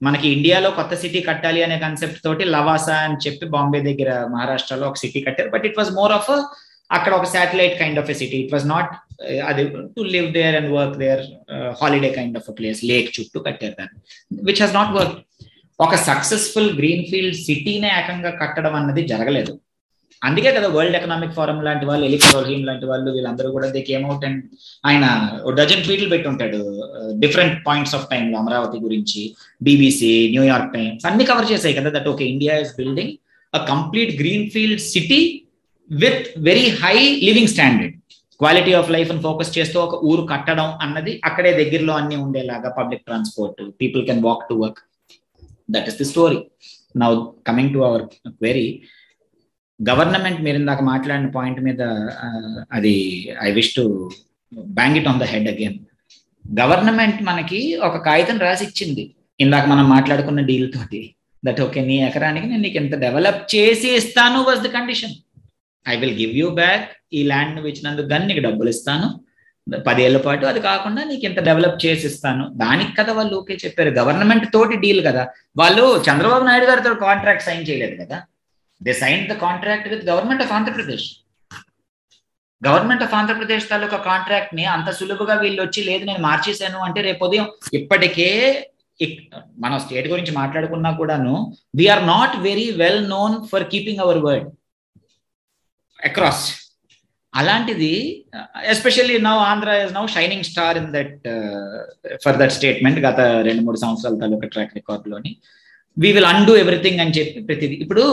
మనకి ఇండియాలో కొత్త సిటీ కట్టాలి అనే కాన్సెప్ట్ తోటి లవాసా అని చెప్పి బాంబే దగ్గర మహారాష్ట్రలో ఒక సిటీ కట్టారు. But it was more of అక్కడ ఒక satellite kind of a city it was not అది to live there and work there holiday kind of place lake చుట్టూ కట్టారు దాన్ని. విచ్ హాస్ నాట్ వర్క్ ఒక సక్సెస్ఫుల్ గ్రీన్ ఫీల్డ్ సిటీనే ఏకంగా కట్టడం అన్నది జరగలేదు. అందుకే కదా వరల్డ్ ఎకనామిక్ ఫోరం లాంటి వాళ్ళు ఎలిక్రోహీమ్ లాంటి వాళ్ళు వీళ్ళందరూ కూడా దే కేమ్ అవుట్ అండ్ ఆయన డజన్ ట్వీట్లు పెట్టి ఉంటాడు డిఫరెంట్ పాయింట్స్ ఆఫ్ టైంలో అమరావతి గురించి బీబీసీ న్యూయార్క్ టైమ్స్ అన్ని కవర్ చేసాయి కదా that okay India is building a complete green field city with very high living standard quality of life అని ఫోకస్ చేస్తూ ఒక ఊరు కట్టడం అన్నది అక్కడే దగ్గరలో అన్ని ఉండేలాగా public transport people can walk to work that is the story now coming to our query government మీరు ఇందాక మాట్లాడిన పాయింట్ మీద అది I wish to bang it on the head again. Government మనకి ఒక కాగితం రాసి ఇచ్చింది ఇందాక మనం మాట్లాడుకున్న డీల్ తోటి దట్ ఓకే నీ ఎకరానికి నేను నీకు ఎంత డెవలప్ చేసి ఇస్తాను was the condition I will give you back ఈ ల్యాండ్ ఇచ్చినందుకు కానీ నీకు డబ్బులు ఇస్తాను. పదేళ్ళ పాటు అది కాకుండా నీకు ఇంత డెవలప్ చేసి ఇస్తాను. దానికి కదా వాళ్ళు ఓకే చెప్పారు. గవర్నమెంట్ తోటి డీల్ కదా. వాళ్ళు చంద్రబాబు నాయుడు గారితో కాంట్రాక్ట్ సైన్ చేయలేదు కదా. They sign the contract with government of Andhra Pradesh government of Andhra Pradesh తాలూకా కాంట్రాక్ట్ని అంత సులువుగా వీళ్ళు వచ్చి లేదు నేను మార్చేశాను. అంటే రేపు ఉదయం ఇప్పటికే మనం స్టేట్ గురించి మాట్లాడుకున్నా కూడాను we're not very well known for keeping our word across అలాంటిది especially now Andhra is now shining star in that for that statement గత రెండు మూడు సంవత్సరాల తాలూకా ట్రాక్ రికార్డులోని వీ విల్ అండూ ఎవ్రీథింగ్ అని చెప్పి ప్రతిదీ. ఇప్పుడు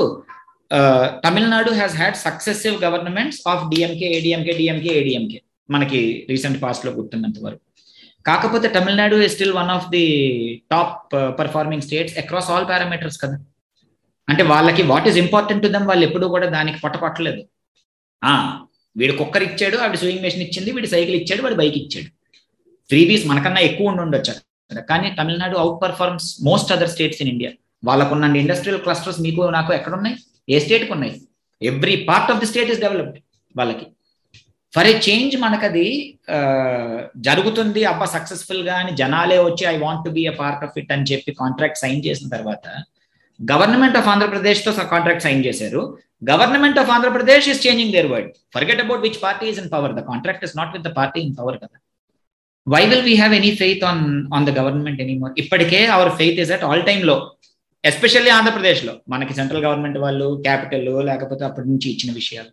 Tamil Nadu has had successive governments of DMK ADMK DMK ADMK మనకి రీసెంట్ పాస్ట్లో గుర్తున్నంత వరకు. కాకపోతే Tamil Nadu is still one of the top performing states across all parameters కదా. అంటే వాళ్ళకి what is important to them వాళ్ళు ఎప్పుడూ కూడా దానికి పట్టపట్టలేదు. వీడు కుక్కర్ ఇచ్చాడు ఆవిడ స్వింగ్ మెషిన్ ఇచ్చింది వీడు సైకిల్ ఇచ్చాడు వాడు బైక్ ఇచ్చాడు. ఫ్రీబీస్ మనకన్నా ఎక్కువ ఉండి ఉండొచ్చు కానీ Tamil Nadu outperforms most other states in India వాళ్ళకున్న ఇండస్ట్రియల్ క్లస్టర్స్ మీకు నాకు ఎక్కడ ఉన్నాయి ఏ స్టేట్కి ఉన్నాయి every part of the state is developed వాళ్ళకి. ఫర్ ఏ చేంజ్ మనకది జరుగుతుంది అబ్బా సక్సెస్ఫుల్గా అని జనాలే వచ్చి I want to be a part of it అని చెప్పి కాంట్రాక్ట్ సైన్ చేసిన తర్వాత గవర్నమెంట్ ఆఫ్ ఆంధ్రప్రదేశ్తో కాంట్రాక్ట్ సైన్ చేశారు. Government of Andhra Pradesh is changing their word forget about which party is in power the contract is not with the party in power కదా. Why will we have any faith on on the government anymore ఇప్పటికే our faith is at all టైమ్లో especially ఆంధ్రప్రదేశ్లో. మనకి central government వాళ్ళు capital లేకపోతే అప్పటి నుంచి ఇచ్చిన విషయాలు.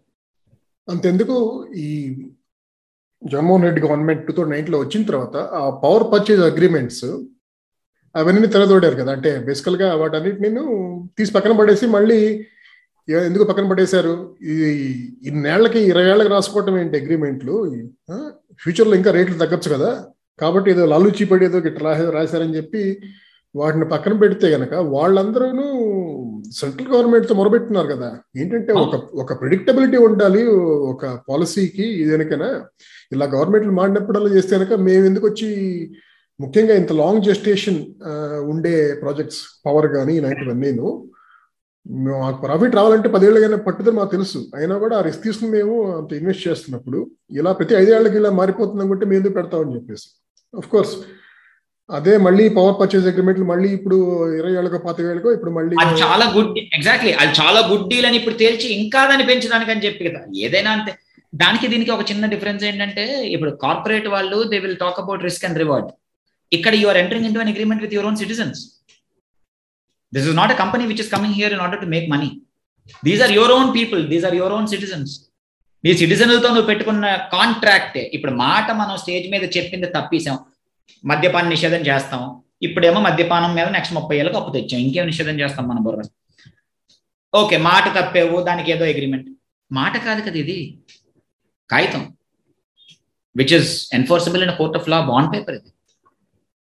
అంతెందుకు ఈ Jaganmohan Reddy government two thousand నైన్లో వచ్చిన తర్వాత ఆ పవర్ పర్చేజ్ అగ్రిమెంట్స్ అవన్నీ తెరదోడారు కదా. అంటే బేసికల్గా వాటన్నిటి నేను తీసి పక్కన పడేసి మళ్ళీ ఎందుకు పక్కన పడేశారు? ఈ ఇన్నేళ్ళకి ఇరవై ఏళ్ళకి రాసుకోవటం ఏంటి అగ్రిమెంట్లు ఫ్యూచర్లో ఇంకా రేట్లు తగ్గచ్చు కదా. కాబట్టి ఏదో లాలూచి పడి ఏదో ఇట్లా రాశారని చెప్పి వాటిని పక్కన పెడితే గనక వాళ్ళందరూ సెంట్రల్ గవర్నమెంట్తో మొరబెట్టున్నారు కదా. ఏంటంటే ఒక ఒక ప్రిడిక్టబిలిటీ ఉండాలి ఒక పాలసీకి దేనికైనా ఇలా గవర్నమెంట్లు మాడినప్పుడల్లా చేస్తే కనుక మేము ఎందుకు వచ్చి ముఖ్యంగా ఇంత లాంగ్ జెస్టేషన్ ఉండే ప్రాజెక్ట్స్ పవర్ కానీ ఇలాంటివన్నీను మాకు ప్రాఫిట్ రావాలంటే పదేళ్ళగానే పట్టుదల మాకు తెలుసు. అయినా కూడా ఆ రిస్క్ తీసుకుని మేము అంత ఇన్వెస్ట్ చేస్తున్నప్పుడు ఇలా ప్రతి ఐదేళ్ళకి ఇలా మారిపోతుంది అనుకుంటే మేము ఎందుకు పెడతామని చెప్పేసి. అఫ్ కోర్స్ అదే మళ్ళీ పవర్ పర్చేజ్ అగ్రిమెంట్లు మళ్ళీ ఇప్పుడు ఇరవై ఏళ్ళకో పాతి వేలకో ఇప్పుడు మళ్ళీ అది చాలా గుడ్ ఎగ్జాక్ట్లీ అది చాలా గుడ్ డీల్ అని ఇప్పుడు తేల్చి ఇంకా దాన్ని పెంచడానికి అని చెప్పి కదా. ఏదైనా అంతే. దానికి దీనికి ఒక చిన్న డిఫరెన్స్ ఏంటంటే ఇప్పుడు కార్పొరేట్ వాళ్ళు they will talk about risk and reward ఇక్కడ you are entering into an agreement with your own citizens this is not a company which is coming here in order to make money these are your own people these are your own citizens నీ సిటిజన్లతో నువ్వు పెట్టుకున్న కాంట్రాక్టే ఇప్పుడు మాట మనం stage మీద చెప్పింది తప్పేసాం. మద్యపాన నిషేధం చేస్తాం. ఇప్పుడేమో మద్యపానం మీద నెక్స్ట్ ముప్పై ఏళ్ళకి అప్పు తెచ్చాం. ఇంకేం నిషేధం చేస్తాం మన బుర్ర? ఓకే మాట తప్పేవు దానికి ఏదో అగ్రిమెంట్ మాట కాదు కదా ఇది. కాగితం. Which is enforceable in court of law bond paper ఇది.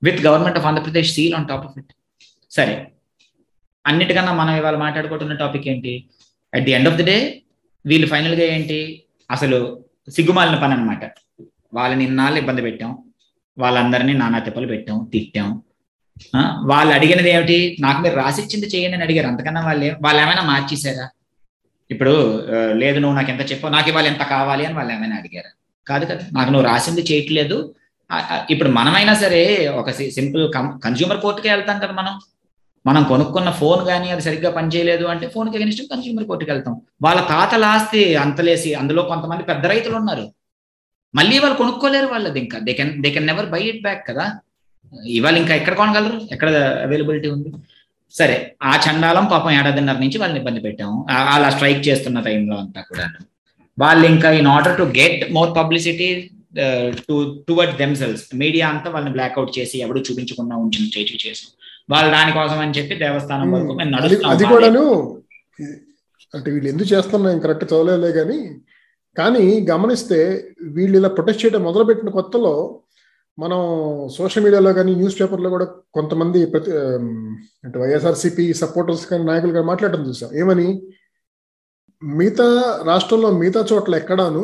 With government of Andhra Pradesh seal on top of it సరే. అన్నిటికన్నా మనం ఇవాళ మాట్లాడుకుంటున్న టాపిక్ ఏంటి? At the end of the day వీళ్ళు ఫైనల్గా ఏంటి? అసలు సిగ్గుమాలిన పని అనమాట వాళ్ళని ఇన్నాళ్ళు ఇబ్బంది పెట్టాం. వాళ్ళందరినీ నానా తిప్పలు పెట్టాం తిట్టాం. వాళ్ళు అడిగినది ఏమిటి? నాకు మీరు రాసిచ్చింది చేయండి అని అడిగారు. అంతకన్నా వాళ్ళు వాళ్ళు ఏమైనా మార్చేశారా? ఇప్పుడు లేదు నువ్వు నాకు ఎంత చెప్పావు నాకు ఇవాళ ఎంత కావాలి అని వాళ్ళు ఏమైనా అడిగారు? కాదు కదా. నాకు నువ్వు రాసింది చేయట్లేదు. ఇప్పుడు మనమైనా సరే ఒక సింపుల్ కన్జ్యూమర్ కోర్టుకే వెళ్తాం కదా మనం. మనం కొనుక్కున్న ఫోన్ కానీ అది సరిగ్గా పనిచేయలేదు అంటే ఫోన్కి అగనిస్ట్ కన్స్యూమర్ కోర్టుకి వెళ్తాం. వాళ్ళ తాతల ఆస్తి అంతలేసి అందులో కొంతమంది పెద్ద రైతులు ఉన్నారు మళ్ళీ వాళ్ళు కొనుక్కోలేరు వాళ్ళది ఇంకా. They can they can never buy it back కదా. ఇవాళ ఇంకా ఎక్కడ కొనగలరు? ఎక్కడ అవైలబిలిటీ ఉంది? సరే ఆ చండాలం పాపం ఏడాదిన్నర నుంచి వాళ్ళని ఇబ్బంది పెట్టాము. అలా స్ట్రైక్ చేస్తున్న టైంలో అంతా కూడా వాళ్ళు ఇంకా in order to get more publicity to toward themselves media అంతా వాళ్ళని బ్లాక్అవుట్ చేసి ఎవడు చూపించకుండా ఉంచిన స్టేజ్ చేసి. వాళ్ళు దానికోసం అని చెప్పి దేవస్థానం వరకు మేము. నడుస్తాం అది కూడాను అంటే వీళ్ళు ఎందుకు చేస్తున్నాం కరెక్ట్ చదవలేదులే కానీ కానీ గమనిస్తే వీళ్ళు ఇలా ప్రొటెస్ట్ చేయడం మొదలుపెట్టిన కొత్తలో మనం సోషల్ మీడియాలో కానీ న్యూస్ పేపర్లో కూడా కొంతమంది ప్రతి అంటే వైఎస్ఆర్సీపీ సపోర్టర్స్ కానీ నాయకులు కానీ మాట్లాడటం చూసాం. ఏమని? మిగతా రాష్ట్రంలో మిగతా చోట్ల ఎక్కడాను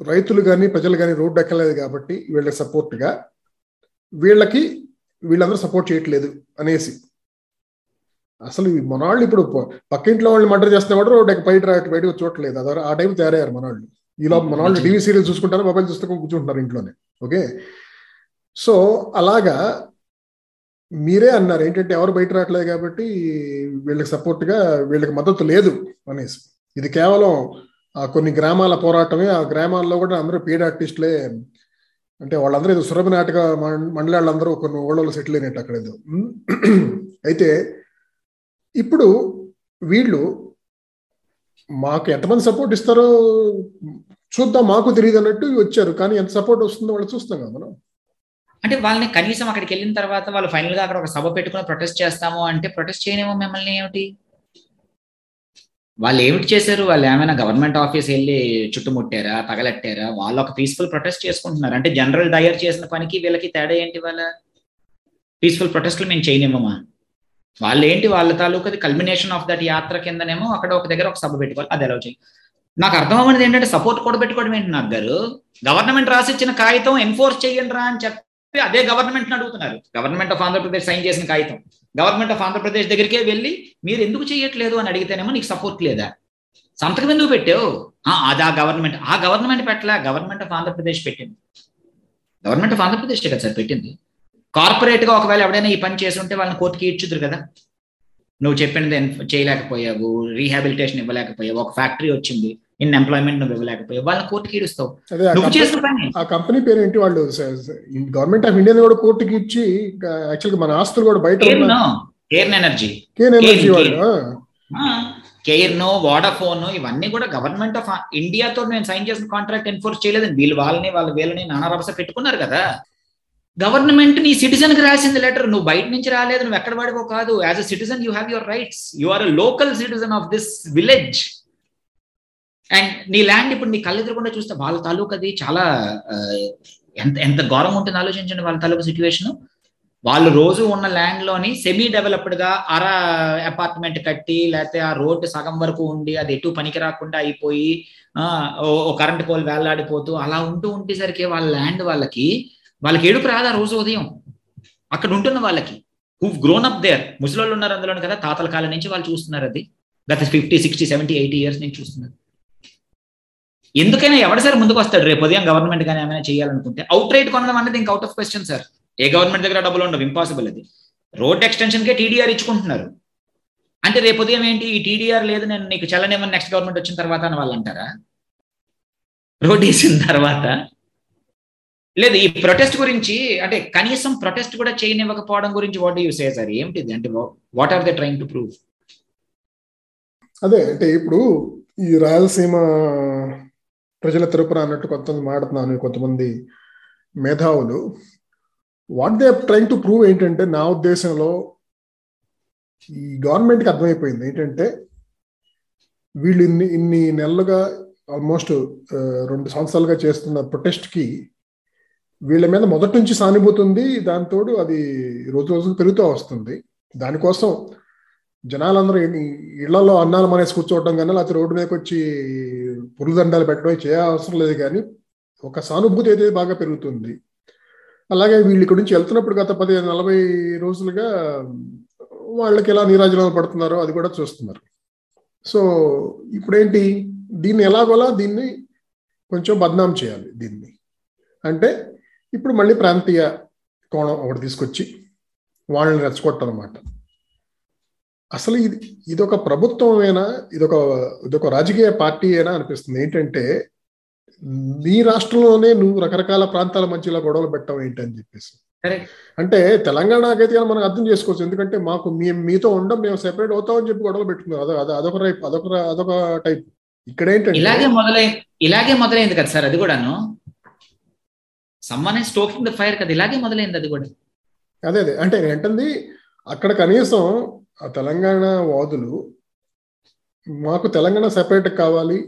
రైతులు కానీ ప్రజలు కానీ రోడ్డు ఎక్కలేదు కాబట్టి వీళ్ళకి సపోర్ట్గా వీళ్ళకి వీళ్ళందరూ సపోర్ట్ చేయట్లేదు అనేసి. అసలు మనవాళ్ళు ఇప్పుడు పక్క ఇంట్లో వాళ్ళు మర్డర్ చేస్తున్నా కూడా రోడ్డు బయట బయటకు చూడట్లేదు. అదే ఆ టైం తయారయ్యారు మనవాళ్ళు ఈలో మనవాళ్ళు టీవీ సీరియల్ చూసుకుంటారు మొబైల్ చూస్తూ కూర్చుంటున్నారు ఇంట్లోనే. ఓకే? సో అలాగా మీరే అన్నారు ఏంటంటే ఎవరు బయట రావట్లేదు కాబట్టి వీళ్ళకి సపోర్ట్గా వీళ్ళకి మద్దతు లేదు అనేసి. ఇది కేవలం కొన్ని గ్రామాల పోరాటమే. ఆ గ్రామాల్లో కూడా అందరూ పేడ్ ఆర్టిస్టులే. అంటే వాళ్ళందరూ ఏదో సురభి నాటక మండలాళ్ళందరూ కొన్ని ఓళ్ళలో సెటిల్ అయినట్టు అక్కడ ఏదో. అయితే ఇప్పుడు వీళ్ళు మాకు ఎంతమంది సపోర్ట్ ఇస్తారో చూద్దాం మాకు తెలియదు అన్నట్టు వచ్చారు. కానీ ఎంత సపోర్ట్ వస్తుందో వాళ్ళు చూస్తాం కదా మనం. అంటే వాళ్ళని కనీసం అక్కడికి వెళ్ళిన తర్వాత వాళ్ళు ఫైనల్గా అక్కడ ఒక సభ పెట్టుకుని ప్రొటెస్ట్ చేస్తాము అంటే ప్రొటెస్ట్ చేయనేమో మిమ్మల్ని ఏమిటి? వాళ్ళు ఏమిటి చేశారు? వాళ్ళు ఏమైనా గవర్నమెంట్ ఆఫీస్ వెళ్ళి చుట్టుముట్టారా తగలట్టారా? వాళ్ళు ఒక పీస్ఫుల్ ప్రొటెస్ట్ చేసుకుంటున్నారు. అంటే జనరల్ డయర్ చేసిన పనికి వీళ్ళకి తేడా ఏంటి వాళ్ళ పీస్ఫుల్ ప్రొటెస్ట్లు మేము చేయనివ్వమా? వాళ్ళు ఏంటి వాళ్ళ తాలూకు కల్మినేషన్ ఆఫ్ దట్ యాత్ర కిందనేమో అక్కడ ఒక దగ్గర ఒక సభ పెట్టుకోవాలి. అది అలౌ చేయి. నాకు అర్థం అవ్వనిది ఏంటంటే సపోర్ట్ కూడా పెట్టుకోవడం ఏంటి నాకు గారు? గవర్నమెంట్ రాసిచ్చిన కాగితం ఎన్ఫోర్స్ చేయండి రా అని చెప్పి అదే గవర్నమెంట్ అడుగుతున్నారు. గవర్నమెంట్ ఆఫ్ ఆంధ్రప్రదేశ్ సైన్ చేసిన కాగితం. గవర్నమెంట్ ఆఫ్ ఆంధ్రప్రదేశ్ దగ్గరికే వెళ్ళి మీరు ఎందుకు చేయట్లేదు అని అడిగితేనేమో నీకు సపోర్ట్ లేదా. సంతకం ఎందుకు పెట్టావు? అది ఆ గవర్నమెంట్ ఆ గవర్నమెంట్ పెట్టలే గవర్నమెంట్ ఆఫ్ ఆంధ్రప్రదేశ్ పెట్టింది. గవర్నమెంట్ ఆఫ్ ఆంధ్రప్రదేశ్ కదా సార్ పెట్టింది? కార్పొరేట్గా ఒకవేళ ఎవడైనా ఈ పని చేసి ఉంటే వాళ్ళని కోర్టుకి ఇచ్చుదురు కదా. నువ్వు చెప్పినది చేయలేకపోయావు రీహాబిలిటేషన్ ఇవ్వలేకపోయావు ఒక ఫ్యాక్టరీ వచ్చింది ఇన్ ఎంప్లాయ్మెంట్ నువ్వు ఇవ్వలేకపోయావు వాళ్ళని కోర్టుకి ఇడుస్తావు నువ్వు చేసిన పని. ఆ కంపెనీ పేరు ఏంటి వాళ్ళు? గవర్నమెంట్ ఆఫ్ ఇండియా కూడా కోర్టుకి ఇచ్చి యాక్చువల్ మన ఆస్తులు కూడా బయట కేర్న్ ఎనర్జీ. కేన్ ఎనర్జీ వాళ్ళు. కేర్నో వాడాఫోన్ ఇవన్నీ కూడా గవర్నమెంట్ ఆఫ్ ఇండియాతో నేను సైన్ చేసిన కాంట్రాక్ట్ ఎన్ఫోర్స్ చేయలేదు వీళ్ళు వాళ్ళని వాళ్ళ వీళ్ళని నానా రభస పెట్టుకున్నారు కదా. గవర్నమెంట్ నీ సిటిజన్కి రాసింది లెటర్ నువ్వు బయట నుంచి రాలేదు నువ్వు ఎక్కడ పడిపో కాదు. As a citizen you have your rights you are local citizen of this village and నీ ల్యాండ్ ఇప్పుడు నీ కళ్ళెదురకుండా చూస్తే వాళ్ళ తాలూకు అది చాలా ఎంత ఎంత ఘోరం ఉంటుంది ఆలోచించండి వాళ్ళ తాలూకు సిచ్యువేషన్ వాళ్ళు రోజు ఉన్న ల్యాండ్లోని సెమీ డెవలప్డ్గా అర అపార్ట్మెంట్ కట్టి లేకపోతే ఆ రోడ్డు సగం వరకు ఉండి అది ఎటు పనికి రాకుండా అయిపోయి ఓ కరెంట్ పోల్ వేలాడిపోతూ అలా ఉంటూ ఉండేసరికి వాళ్ళ ల్యాండ్ వాళ్ళకి వాళ్ళకి ఏడుపు రాదా రోజు ఉదయం? అక్కడ ఉంటున్న వాళ్ళకి. హూ గ్రోన్ అప్ దేర్ ముసలోళ్ళు ఉన్నారు అందులోనే కదా? తాతల కాలం నుంచి వాళ్ళు చూస్తున్నారు అది. గత fifty sixty seventy eighty years నుంచి చూస్తున్నారు. ఎందుకైనా ఎవడ సార్ ముందుకు వస్తాడు? రేపు ఉదయం గవర్నమెంట్ కానీ ఏమైనా చేయాలనుకుంటే అవుట్ రైట్ కొనడం అనేది ఇంకా అవుట్ ఆఫ్ క్వశ్చన్ సార్ ఏ గవర్నమెంట్ దగ్గర డబ్బులు ఉండవు? ఇంపాసిబుల్ అది. రోడ్ ఎక్స్టెన్షన్కే టీడీఆర్ ఇచ్చుకుంటున్నారు. అంటే రేపు ఉదయం ఏంటి? ఈ టీడీఆర్ లేదు నేను నీకు చల్లనేమని నెక్స్ట్ గవర్నమెంట్ వచ్చిన తర్వాత అని వాళ్ళు అంటారా? రోడ్ వేసిన తర్వాత లేదు ఈ ప్రొటెస్ట్ గురించి అంటే కనీసం ప్రొటెస్ట్ కూడా చేయనివ్వకపోవడం గురించి వాట్ యూ సే సార్ ఏమిటిది? అంటే what are the trying to prove అదే అంటే ఇప్పుడు ఈ రాయలసీమ ప్రజల తరపున అన్నట్టు కొంతమంది మాట్లాడుతున్నాను కొంతమంది మేధావులు. What they trying to prove ఏంటంటే నా ఉద్దేశంలో ఈ గవర్నమెంట్కి అర్థమైపోయింది. ఏంటంటే వీళ్ళు ఇన్ని ఇన్ని నెలలుగా ఆల్మోస్ట్ uh, రెండు సంవత్సరాలుగా చేస్తున్న ప్రొటెస్ట్కి వీళ్ళ మీద మొదటి నుంచి సానుభూతి ఉంది. దాంతో అది రోజు రోజుకు పెరుగుతూ వస్తుంది. దానికోసం జనాలందరూ ఇళ్ళలో అన్నాలు మనేసి కూర్చోవడం కానీ లేకపోతే రోడ్డు మీదకి వచ్చి పురుదండాలు పెట్టడం చేయాల్సిన లేదు కానీ ఒక సానుభూతి అయితే బాగా పెరుగుతుంది. అలాగే వీళ్ళు ఇక్కడి నుంచి వెళ్తున్నప్పుడు గత పది నలభై రోజులుగా వాళ్ళకి ఎలా నీరాజనాలు పడుతున్నారో అది కూడా చూస్తున్నారు. సో ఇప్పుడేంటి? దీన్ని ఎలాగోలా దీన్ని కొంచెం బద్నాం చేయాలి దీన్ని. అంటే ఇప్పుడు మళ్ళీ ప్రాంతీయ కోణం ఒకటి తీసుకొచ్చి వాళ్ళని రెచ్చగొట్టాలన్నమాట అసలు ఇది ఇదొక ప్రభుత్వమేనా ఇదొక ఇదొక రాజకీయ పార్టీ అయినా అనిపిస్తుంది. ఏంటంటే నీ రాష్ట్రంలోనే నువ్వు రకరకాల ప్రాంతాల మధ్యలో గొడవలు పెట్టడం ఏంటని చెప్పేసి. అంటే తెలంగాణకైతే మనం అర్థం చేసుకోవచ్చు. ఎందుకంటే మాకు మేము మీతో ఉండం మేము సెపరేట్ అవుతామని చెప్పి గొడవలు పెట్టుకున్నాం అదొక అదొక టైప్ అదొక అదొక టైప్. ఇక్కడ ఏంటంటే ఇలాగే మొదలైంది ఇలాగే మొదలైంది కదా సార్ అది కూడాను? సమ్మన్ స్టోకింగ్ ద ఫైర్ కదా ఇలాగే మొదలైంది అది కూడా. అదే అదే. అంటే ఏంటంది అక్కడ కనీసం ఆ తెలంగాణ వాదులు మాకు తెలంగాణ సెపరేట్ కావాలి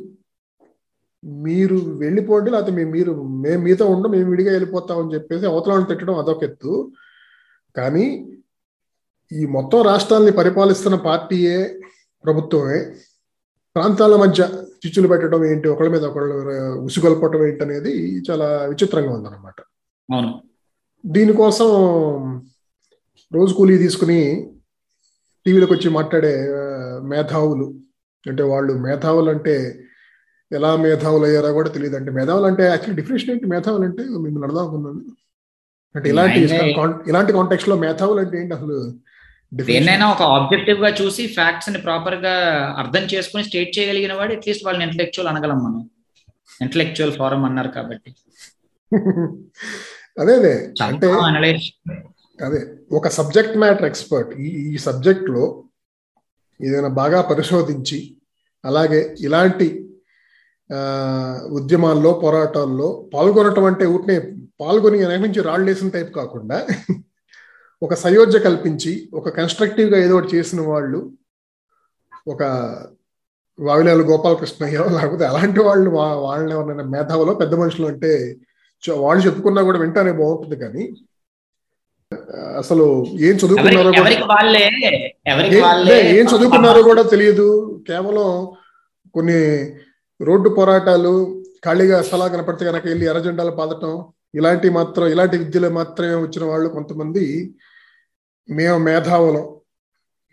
మీరు వెళ్ళిపోండి లేకపోతే మేము మీరు మేము మీతో ఉండం మేము విడిగా వెళ్ళిపోతామని చెప్పేసి అవతలను తిట్టడం అదొక ఎత్తు. కానీ ఈ మొత్తం రాష్ట్రాన్ని పరిపాలిస్తున్న పార్టీయే ప్రభుత్వమే. ప్రాంతాల మధ్య చిచ్చులు పెట్టడం ఏంటి ఒకళ్ళ మీద ఒకళ్ళు ఉసుగొల్పటం ఏంటి అనేది చాలా విచిత్రంగా ఉందన్నమాట. అవును. దీనికోసం రోజు కూలీ తీసుకుని టీవీలోకి వచ్చి మాట్లాడే మేధావులు అంటే వాళ్ళు మేధావులు అంటే ఎలా మేధావులు అయ్యారో కూడా తెలియదు. అంటే మేధావులు అంటే యాక్చువల్లీ డిఫినేషన్ ఏంటి? మేధావులు అంటే మిమ్మల్ని అర్థం అంటే ఇలాంటి ఇలాంటి కాంటెక్స్ట్లో మేధావులు అంటే ఏంటి అసలు? దేన్నైనా ఒక ఆబ్జెక్టివ్గా చూసి ఫ్యాక్ట్స్ని ప్రాపర్గా అర్థం చేసుకుని స్టేట్ చేయగలిగిన వాడు అట్లీస్ట్ వాళ్ళని ఇంటలెక్చువల్ అనగలం మనం. ఇంటలెక్చువల్ ఫారం అన్నారు కాబట్టి. అదే అదే. అంటే అదే ఒక సబ్జెక్ట్ మ్యాటర్ ఎక్స్పర్ట్ ఈ ఈ సబ్జెక్ట్లో ఏదైనా బాగా పరిశోధించి అలాగే ఇలాంటి ఉద్యమాల్లో పోరాటాల్లో పాల్గొనటం అంటే ఊటినే పాల్గొని వెనక నుంచి రాళ్ళేసిన టైప్ కాకుండా ఒక సయోధ్య కల్పించి ఒక కన్స్ట్రక్టివ్గా ఏదో ఒకటి చేసిన వాళ్ళు ఒక వావిలాలు గోపాలకృష్ణయ్య లేకపోతే అలాంటి వాళ్ళు వాళ్ళని ఎవరైనా మేధావులో పెద్ద మనుషులు అంటే వాళ్ళు చెప్పుకున్నా కూడా వింటానే బాగుంటుంది కానీ అసలు ఏం చదువుకున్నారో ఏం చదువుకున్నారో కూడా తెలియదు. కేవలం కొన్ని రోడ్డు పోరాటాలు ఖాళీగా స్థలా కనపడితే కనుక వెళ్ళి ఎర్రజెండాలు పాదటం ఇలాంటి మాత్రం ఇలాంటి విద్యలో మాత్రమే వచ్చిన వాళ్ళు కొంతమంది మేము మేధావులం.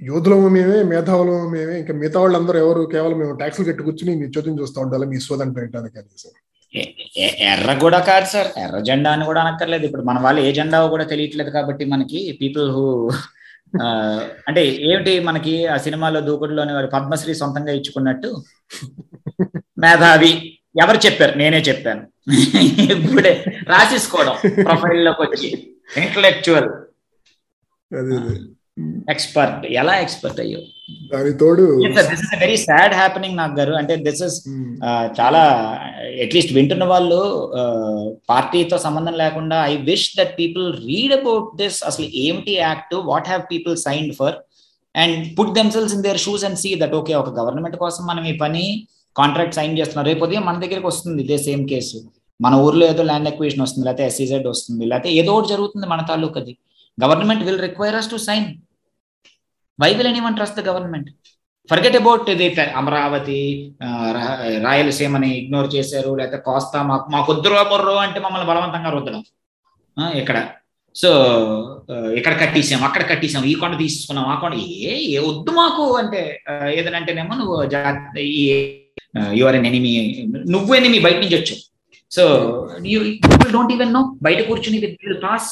యోధులము మేమే మేధావులము మేమే. ఇంకా మిగతా వాళ్ళందరూ ఎవరు? కేవలం మేము ట్యాక్సులు కట్టి కూర్చుని మీ చోద్యం చూస్తూ ఉండాలి మీ సోదం పెట్టడానికి కనీసం ఎర్ర కూడా కాదు సార్. ఎర్ర జెండా అని కూడా అనక్కర్లేదు. ఇప్పుడు మన వాళ్ళు ఏ జెండా కూడా తెలియట్లేదు కాబట్టి మనకి పీపుల్ హూ అంటే ఏమిటి మనకి ఆ సినిమాలో దూకుడులోని వారు పద్మశ్రీ సొంతంగా ఇచ్చుకున్నట్టు? మేధావి. ఎవరు చెప్పారు? నేనే చెప్పాను. ఇప్పుడే రాసేసుకోవడం. ప్రొఫైల్లోకి వచ్చి. ఇంటలెక్చువల్ ఎక్స్పర్ట్ ఎలా ఎక్స్పర్ట్ అయ్యో? దాని తోడు this is very sad happening నాకు గారు. అంటే దిస్ ఇస్ చాలా అట్లీస్ట్ వింటున్న వాళ్ళు పార్టీతో సంబంధం లేకుండా I wish that people read about this అసలు ఏమిటి act what have people signed for and put themselves in their shoes and see that okay ఒక గవర్నమెంట్ కోసం మనం ఈ పని కాంట్రాక్ట్ సైన్ చేస్తున్నారు రేపు ఉదయం మన దగ్గరికి వస్తుంది ఇదే సేమ్ కేసు మన ఊర్లో ఏదో ల్యాండ్ ఎక్విజిషన్ వస్తుంది లేకపోతే ఎస్సీజెడ్ వస్తుంది లేకపోతే ఏదో ఒకటి జరుగుతుంది మన తాలూకది government will require us to sign why will anyone trust the government forget about ఇది అమరావతి రాయలసీమని ఇగ్నోర్ చేశారు లేకపోతే కోస్తా మాకు మాకు వద్దురో మొర్రో అంటే మమ్మల్ని బలవంతంగా రుద్దడం. ఇక్కడ. సో uh, ఇక్కడ కట్టేసాం అక్కడ కట్టేసాం ఈ కొండ తీసుకున్నాం ఆ కొండ. ఏ ఏ వద్దు మాకు అంటే ఏదనంటేనేమో నువ్వు యువర్ ఎన్ ఎనిమి నువ్వు ఎనిమి బయట నుంచి వచ్చావు. So you people don't even know బయట కూర్చుని will pass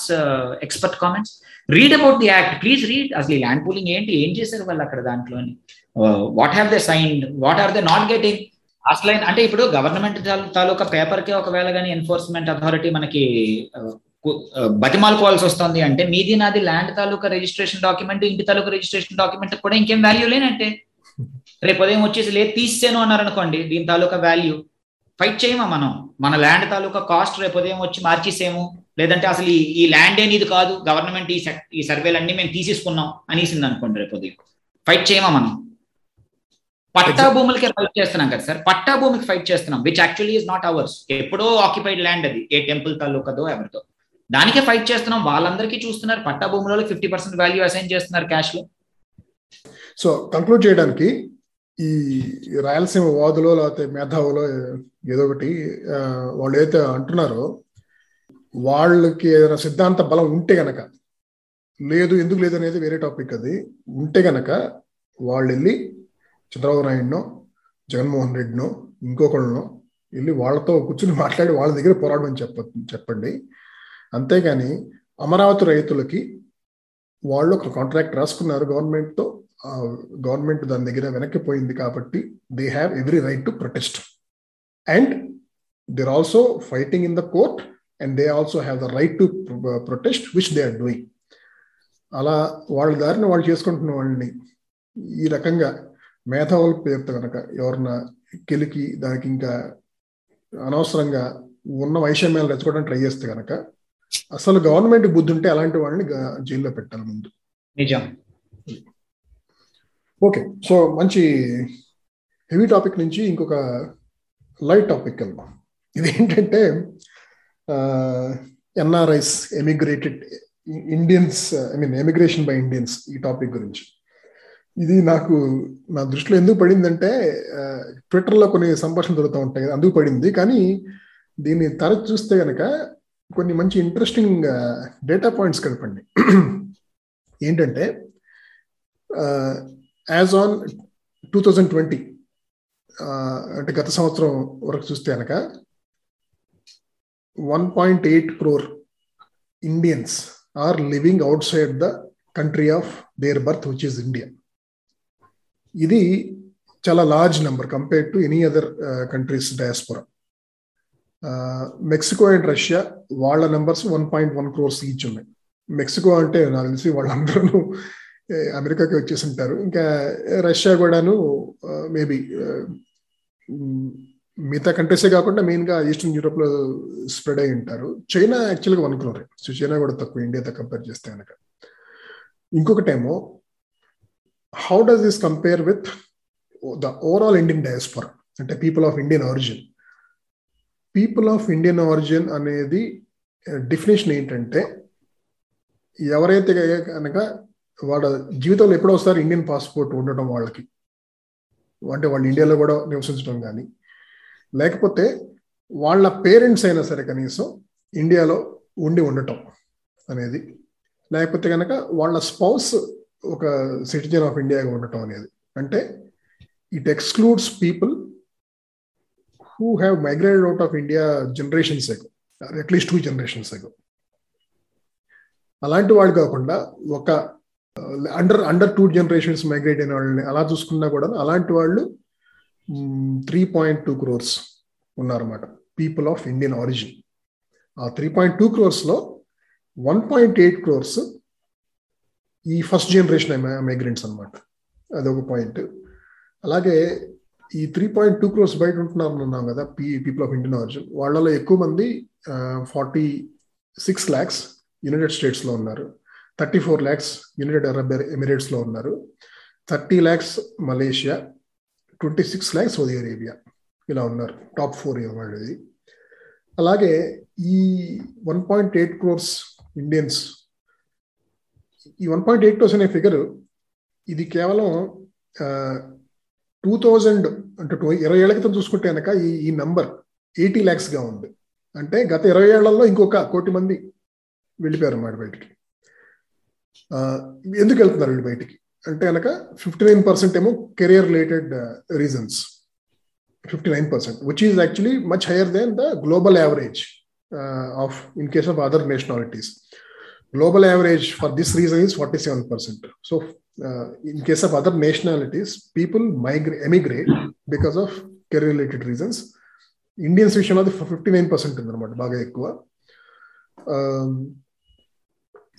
expert comments read about the act please read అసలు ల్యాండ్ పూలింగ్ ఏంటి? ఏం చేశారు వాళ్ళు అక్కడ దాంట్లోని? What have they signed what are they not getting అసలు అంటే ఇప్పుడు గవర్నమెంట్ తాలూకా పేపర్కి ఒకవేళ కానీ ఎన్ఫోర్స్మెంట్ అథారిటీ మనకి uh, uh, బతిమాలుకోవాల్సి వస్తుంది అంటే మీది నాది ల్యాండ్ తాలూకా రిజిస్ట్రేషన్ డాక్యుమెంట్ ఇంటి తాలూకా రిజిస్ట్రేషన్ డాక్యుమెంట్ కూడా ఇంకేం వాల్యూ లేనంటే? రేపు ఉదయం వచ్చేసి లేదు తీసేను అన్నారనుకోండి దీని తాలూకా వాల్యూ ఫైట్ చేయమా మనం? మన ల్యాండ్ తాలూకా కాస్ట్ రేపు ఉదయం వచ్చి మార్చేసేము? లేదంటే అసలు ఈ ఈ ల్యాండ్ అనేది కాదు గవర్నమెంట్ ఈ ఈ సర్వేలన్నీ మేము తీసేసుకున్నాం అనేసింది అనుకోండి రేపు ఉదయం. ఫైట్ చేయమా మనం? పట్టా భూములకే ఫైట్ చేస్తున్నాం కదా సార్. పట్టా భూమికి ఫైట్ చేస్తున్నాం which actually is not ours ఎప్పుడో ఆక్యుపైడ్ ల్యాండ్ అది ఏ టెంపుల్ తాలూకదో ఎవరితో దానికే ఫైట్ చేస్తున్నాం వాళ్ళందరికీ చూస్తున్నారు పట్టా భూములలో ఫిఫ్టీ పర్సెంట్ వాల్యూ అసైన్ చేస్తున్నారు క్యాష్లో. సో కంక్లూడ్ చేయడానికి ఈ రాయలసీమ వాదులో లేకపోతే మేధావులో ఏదో ఒకటి వాళ్ళు ఏదైతే అంటున్నారో వాళ్ళకి ఏదైనా సిద్ధాంత బలం ఉంటే గనక లేదు ఎందుకు లేదు అనేది వేరే టాపిక్ అది ఉంటే గనక వాళ్ళు వెళ్ళి చంద్రబాబు నాయుడునో జగన్మోహన్ రెడ్డినో ఇంకొకళ్ళనో వెళ్ళి వాళ్ళతో కూర్చుని మాట్లాడి వాళ్ళ దగ్గర పోరాడమని చెప్ప చెప్పండి. అంతేగాని అమరావతి రైతులకి వాళ్ళు ఒక కాంట్రాక్ట్ రాసుకున్నారు గవర్నమెంట్తో గవర్నమెంట్ దాని దగ్గర వెనక్కిపోయింది కాబట్టి they have every right to protest and they're also fighting in the court and they also have the right to protest which they are doing అలా వాళ్ళ దారిని వాళ్ళు చేసుకుంటున్న వాళ్ళని ఈ రకంగా మేధావుల పేరుతో కనుక ఎవరన్నా కెలికి దానికి ఇంకా అనవసరంగా ఉన్న వైషమ్యాలు రెచ్చుకోవడానికి ట్రై చేస్తే కనుక అసలు గవర్నమెంట్ బుద్ధి ఉంటే అలాంటి వాళ్ళని జైల్లో పెట్టాలి ముందు. నిజం. ఓకే సో మంచి హెవీ టాపిక్ నుంచి ఇంకొక లైట్ టాపిక్ వెళ్దాం. ఇదేంటంటే NRIs emigrated Indians I mean emigration by Indians ఈ టాపిక్ గురించి. ఇది నాకు నా దృష్టిలో ఎందుకు పడిందంటే ట్విట్టర్లో కొన్ని సంభాషణలు జరుగుతూ ఉంటాయి అందుకు పడింది. కానీ దీన్ని తరచు చూస్తే కనుక కొన్ని మంచి ఇంట్రెస్టింగ్ డేటా పాయింట్స్ కలపండి ఏంటంటే as on two thousand twenty అంటే గత సంవత్సరం వరకు చూస్తే కనుక one point eight crore Indians are living outside the country of their birth which is India ఇది చాలా large number compared to any other countries diaspora Mexico and Russia వాళ్ళ numbers one point one crores each ఉన్నాయి. Mexico అంటే నాకు తెలిసి వాళ్ళందరూ అమెరికాకి వచ్చేసి ఉంటారు ఇంకా రష్యా కూడాను మేబీ మిగతా కంట్రీసే కాకుండా మెయిన్గా ఈస్టర్న్ యూరోప్లో స్ప్రెడ్ అయి ఉంటారు. చైనా యాక్చువల్గా వన్ క్రోర్ సో చైనా కూడా తక్కువ ఇండియాతో కంపేర్ చేస్తే కనుక ఇంకొకటేమో how does this compare with the overall Indian diaspora? అంటే people of Indian origin. People of Indian origin అనేది డెఫినేషన్ ఏంటంటే ఎవరైతే కనుక వాళ్ళ జీవితంలో ఎప్పుడో ఒకసారి ఇండియన్ పాస్పోర్ట్ ఉండటం వాళ్ళకి. అంటే వాళ్ళు ఇండియాలో కూడా నివసించడం కానీ లేకపోతే వాళ్ళ పేరెంట్స్ అయినా సరే కనీసం ఇండియాలో ఉండి ఉండటం అనేది లేకపోతే కనుక వాళ్ళ స్పౌస్ ఒక సిటిజన్ ఆఫ్ ఇండియాగా ఉండటం అనేది. అంటే it excludes people who have migrated out of India generations ago at least two generations ago అలాంటి వాళ్ళు కాకుండా ఒక under under two generations migrate అయిన వాళ్ళని అలా చూసుకున్నా కూడా అలాంటి వాళ్ళు త్రీ పాయింట్ టూ క్రోర్స్ ఉన్నారన్నమాట. పీపుల్ ఆఫ్ ఇండియన్ ఆరిజిన్ ఆ త్రీ పాయింట్ టూ క్రోర్స్లో వన్ పాయింట్ ఎయిట్ క్రోర్స్ ఈ ఫస్ట్ జనరేషన్ మైగ్రెంట్స్ అనమాట అదొక పాయింట్ అలాగే ఈ త్రీ పాయింట్ టూ క్రోర్స్ బయట ఉంటున్నారు అన్నాం కదా P people of Indian origin వాళ్ళలో ఎక్కువ మంది ఫార్టీ సిక్స్ ల్యాక్స్ యునైటెడ్ స్టేట్స్లో ఉన్నారు. Thirty four lakhs United Arab ఎమిరేట్స్లో ఉన్నారు. Thirty lakhs Malaysia twenty six lakhs Saudi Arabia ఇలా ఉన్నారు. టాప్ ఫోర్ వాళ్ళది. అలాగే ఈ one point eight crores Indians ఈ వన్ పాయింట్ ఎయిట్ క్రోర్స్ అనే ఫిగర్ ఇది కేవలం టూ థౌజండ్ అంటే టూ ఇరవై ఏళ్ళ క్రితం చూసుకుంటే కనుక ఈ ఈ నంబర్ ఎయిటీ ల్యాక్స్గా ఉంది. అంటే గత ఇరవై ఏళ్ళలో ఇంకొక కోటి మంది వెళ్ళిపోయారు అన్నమాట బయటికి. ఎందుకు వెళ్తున్నారు బయటికి? అంటే కనుక ఫిఫ్టీ నైన్ పర్సెంట్ ఏమో career related reasons fifty nine percent which is actually much higher than the global average of in case of other nationalities global average for this reason is forty seven percent so in case of other nationalities people మైగ్రే emigrate because of career related reasons Indians విషయంలో అది fifty nine percent ఉందన్నమాట బాగా ఎక్కువ.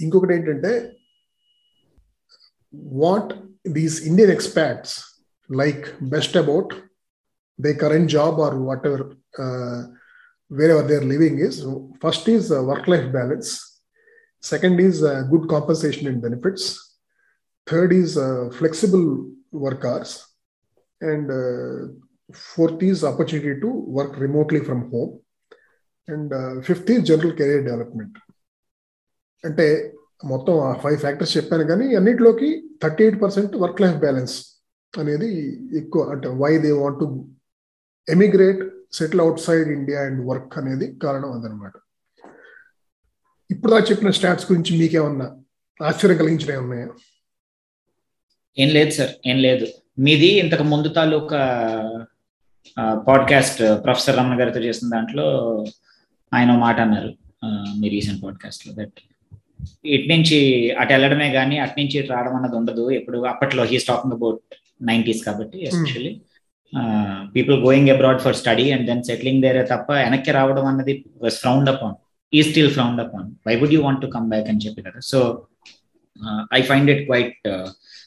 ఇంకొకటి ఏంటంటే what these Indian expats like best about their current job or whatever, uh, wherever they're living is. First is uh, work life balance. Second is uh, good compensation and benefits. Third is uh, flexible work hours. And fourth is opportunity to work remotely from home and uh, fifth is general career development అంటే మొత్తం five factors చెప్పాను కానీ అన్నిటిలోకి thirty eight percent work life balance అనేది ఎక్కువ. అంటే why they want to emigrate settle outside India and work అనేది కారణం అదనమాట. ఇప్పుడు దాకా చెప్పిన స్టాట్స్ గురించి మీకేమన్నా ఆశ్చర్యం కలిగించినవి ఉన్నాయా? ఏం లేదు సార్ ఏం లేదు. మీది ఇంతకు ముందు తాలూకా పాడ్కాస్ట్ ప్రొఫెసర్ రమణ గారితో చేసిన దాంట్లో ఆయన మాట అన్నారు మీ రీసెంట్ పాడ్కాస్ట్లో. దట్ ఇటు నుంచి అటు వెళ్ళడమే కానీ అటు నుంచి ఇటు రావడం అన్నది ఉండదు ఎప్పుడు అప్పట్లో హీస్ టాకింగ్ అబౌట్ నైన్టీస్ కాబట్టి especially people going abroad for study and then settling there తప్ప వెనక్కి రావడం అన్నది వాస్ ఫ్రౌండ్ అప్ ఆన్ ఈ still frowned upon why would you want to come back అని చెప్పి కదా so I find it quite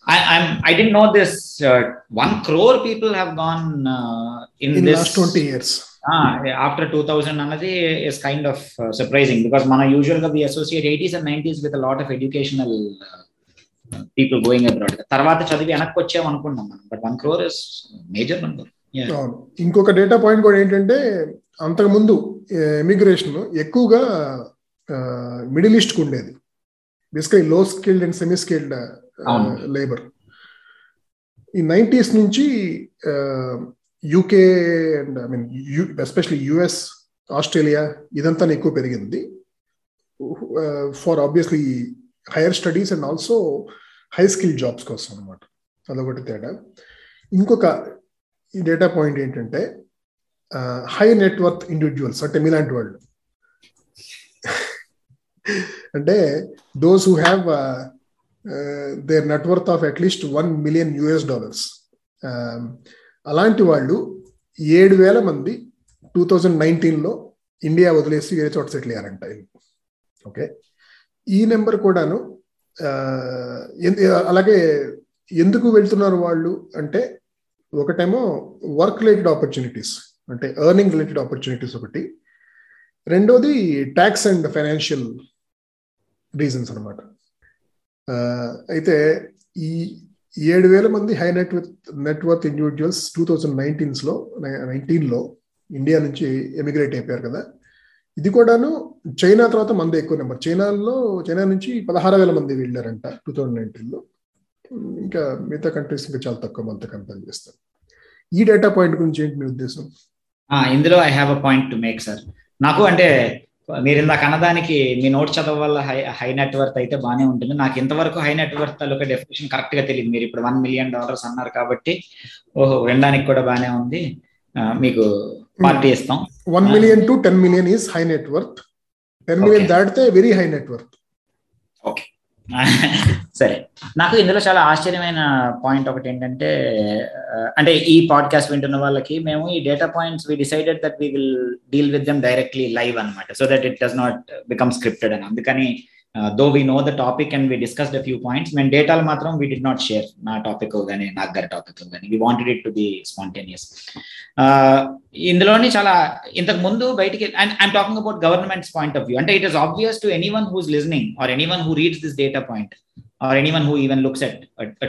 I, I'm. I didn't know this. Uh, one crore people have gone uh, in, in this last 20 years. After two thousand అన్నది is kind of surprising because మన యూజువల్గా associate eighties and nineties with lot of educational people going abroad తర్వాత చదివి వెనక్కి వచ్చాం అనుకున్నాం but one crore is major number ఇంకొక data point కూడా ఏంటంటే అంతకు ముందు ఎమిగ్రేషన్ ఎక్కువగా మిడిల్ ఈస్ట్కు ఉండేది. బేసికలీ లో skilled and semi skilled labour ఈ నైన్టీస్ నుంచి UK and I mean you especially US Australia ఇదంతా ఎక్కువ పెరిగింది. For obviously higher studies and also high skill jobs కోసం అనమాట అదొకటి తేడా. ఇంకొక డేటా పాయింట్ ఏంటంటే హై నెట్వర్క్ ఇండివిజువల్స్ అంటే మీలాంటి వాళ్ళు. అంటే those who have their net worth of at least one million US dollars అలాంటి వాళ్ళు ఏడు వేల మంది టూ థౌజండ్ నైన్టీన్లో ఇండియా వదిలేసి వేరే చోట సెటిల్ అయ్యారంట. ఓకే? ఈ నెంబర్ కూడాను అలాగే ఎందుకు వెళ్తున్నారు వాళ్ళు అంటే ఒకటేమో వర్క్ రిలేటెడ్ ఆపర్చునిటీస్ అంటే ఎర్నింగ్ రిలేటెడ్ ఆపర్చునిటీస్ ఒకటి. రెండోది ట్యాక్స్ అండ్ ఫైనాన్షియల్ రీజన్స్ అనమాట అయితే ఈ ఏడు వేల మంది high net worth net worth individuals two thousand నైన్టీన్స్లో నైన్టీన్లో ఇండియా నుంచి ఎమిగ్రేట్ అయిపోయారు కదా. ఇది కూడాను చైనా తర్వాత మంది ఎక్కువ నెంబర్ చైనాలో చైనా నుంచి పదహారు వేల మంది వెళ్ళారంట టూ థౌజండ్ నైన్టీన్లో ఇంకా మిగతా కంట్రీస్ ఇంకా చాలా తక్కువ మంది కంపేర్ చేస్తారు. ఈ డేటా పాయింట్ గురించి ఏంటి మీ ఉద్దేశం? ఇందులో I have a point to make sir నాకు అంటే మీరు ఇందాక అన్నదానికి మీ నోట్ చదవ వల్ల హై హై నెట్వర్త్ అయితే బాగానే ఉంటుంది. నాకు ఇంతవరకు హై నెట్వర్త్ ఒక డెఫినేషన్ కరెక్ట్గా తెలియదు. మీరు ఇప్పుడు వన్ మిలియన్ డాలర్స్ అన్నారు కాబట్టి ఓహో వినడానికి కూడా బాగానే ఉంది. మీకు పార్టీ ఇస్తాం. One million to ten million is high net worth ten million దాటితే very high net worth okay సరే. నాకు ఇందులో చాలా ఆశ్చర్యమైన పాయింట్ ఒకటి ఏంటంటే అంటే ఈ పాడ్కాస్ట్ వింటున్న వాళ్ళకి మేము ఈ data points we decided that we will deal with them directly live అనమాట so that it does not become scripted అని. అందుకని though we know the topic and we discussed a few points మేము డేటాలు మాత్రం వీ డి నాట్ షేర్ నా topic కానీ నా గారి టాపిక్ కానీ we wanted it to be spontaneous ఇందులోని చాలా ఇంతకు ముందు బయటికి and I'm talking about government's point of view అంటే it is obvious to anyone who's listening or anyone who reads this data point or anyone who even looks at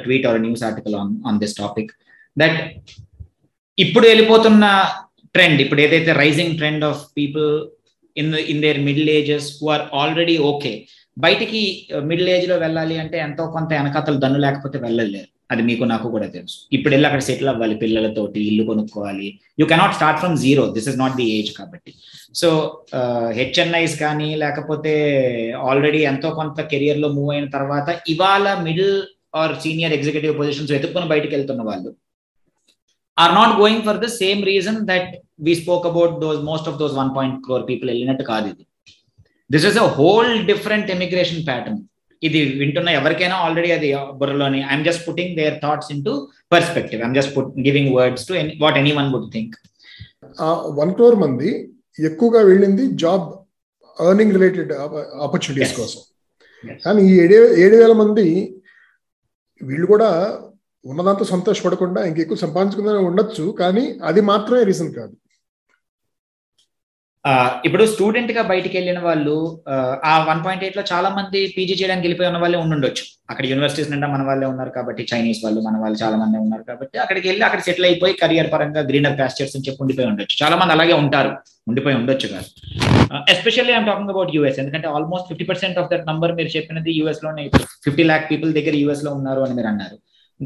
tweet or news article on on this topic that ఇప్పుడు వెళ్ళిపోతున్న trend ఇప్పుడు ఏదైతే rising trend of people in in their middle ages who are already okay బయటికి middle ఏజ్లో వెళ్ళాలి అంటే ఎంతో కొంత వెనకతలు దన్ను లేకపోతే వెళ్ళలేరు. అది మీకు నాకు కూడా తెలుసు. ఇప్పుడు వెళ్ళి అక్కడ సెటిల్ అవ్వాలి పిల్లలతోటి ఇల్లు కొనుక్కోవాలి. You cannot start from zero this is not the age కాబట్టి. సో హెచ్ఎన్ఐస్ uh, కానీ లేకపోతే ఆల్రెడీ ఎంతో కొంత కెరియర్లో మూవ్ అయిన తర్వాత ఇవాళ middle or senior executive positions వెతుక్కుని బయటకు వెళ్తున్న వాళ్ళు are not going for the same reason that we spoke about those most of those one point crore people వెళ్ళినట్టు కాదు ఇది. This is a whole different emigration pattern ఇది వింటున్న ఎవరికైనా already అది బుర్రలోని I'm just putting their thoughts into perspective I'm just put giving words to what anyone would think one crore మంది ఎక్కువగా వెళ్ళింది జాబ్ ఎర్నింగ్ రిలేటెడ్ ఆపర్చునిటీస్ కోసం. కానీ ఈ ఏడు ఏడు వేల మంది వీళ్ళు కూడా ఉన్నదాంతో సంతోషపడకుండా ఇంకెక్కువ సంపాదించుకుందని ఉండొచ్చు కానీ అది మాత్రమే రీజన్ కాదు. ఇప్పుడు స్టూడెంట్గా బయటికి వెళ్ళిన వాళ్ళు ఆ వన్ పాయింట్ ఎయిట్లో చాలా మంది పీజీ చేయడానికి వెళ్ళిపోయి ఉన్న వాళ్ళే ఉండొచ్చు అక్కడ యూనివర్సిటీస్ నిండా మన వాళ్ళే ఉన్నారు కాబట్టి చైనీస్ వాళ్ళు మన వాళ్ళు చాలా మంది ఉన్నారు కాబట్టి అక్కడికి వెళ్ళి అక్కడ సెటిల్ అయిపోయి కెరియర్ పరంగా గ్రీనర్ ప్యాస్చర్స్ అని చెప్పి ఉండిపోయి ఉండొచ్చు. చాలా మంది అలాగే ఉంటారు. ఉండిపోయి ఉండొచ్చు కాదు. Especially I'm talking about US ఎందుకంటే almost fifty percent of that number మీరు చెప్పినది యూఎస్లోనే. ఫిఫ్టీ ల్యాక్ పీపుల్ దగ్గర యూఎస్లో ఉన్నారు అని మీరు అన్నారు.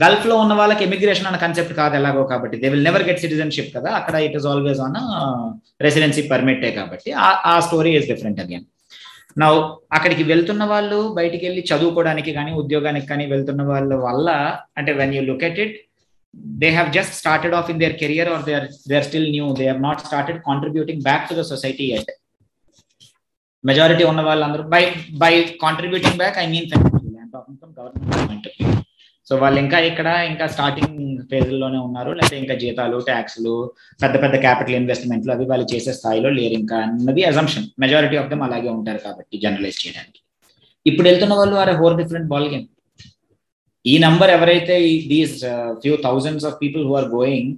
గల్ఫ్లో ఉన్న వాళ్ళకి ఎమిగ్రేషన్ అనే కాన్సెప్ట్ కాదు ఎలాగో కాబట్టి. They will never get citizenship కదా. అక్కడ it is always on residency పర్మిటే కాబట్టి. ఆ స్టోరీ ఇస్ డిఫరెంట్ అగైన్ నా అక్కడికి వెళ్తున్న వాళ్ళు బయటికి వెళ్ళి చదువుకోవడానికి కానీ ఉద్యోగానికి కానీ వెళ్తున్న వాళ్ళ వల్ల అంటే when you look at it they have just started off in their career or they are they are still new they have not started contributing back to the society at majority ఉన్న వాళ్ళందరూ by by contributing back I mean government so వాళ్ళు ఇంకా ఇక్కడ ఇంకా starting ఫేజ్లోనే ఉన్నారు. లేకపోతే ఇంకా జీతాలు ట్యాక్స్లు పెద్ద పెద్ద క్యాపిటల్ ఇన్వెస్ట్మెంట్లు అవి వాళ్ళు చేసే స్థాయిలో లేరు ఇంకా అన్నది అజంప్షన్ మెజారిటీ ఆఫ్ దమ్ అలాగే ఉంటారు కాబట్టి జనరలైజ్ చేయడానికి. ఇప్పుడు వెళ్తున్న వాళ్ళు ఆర్ హోర్ డిఫరెంట్ బాల్ గేమ్ ఈ నంబర్ ఎవరైతే these few thousands of people who are going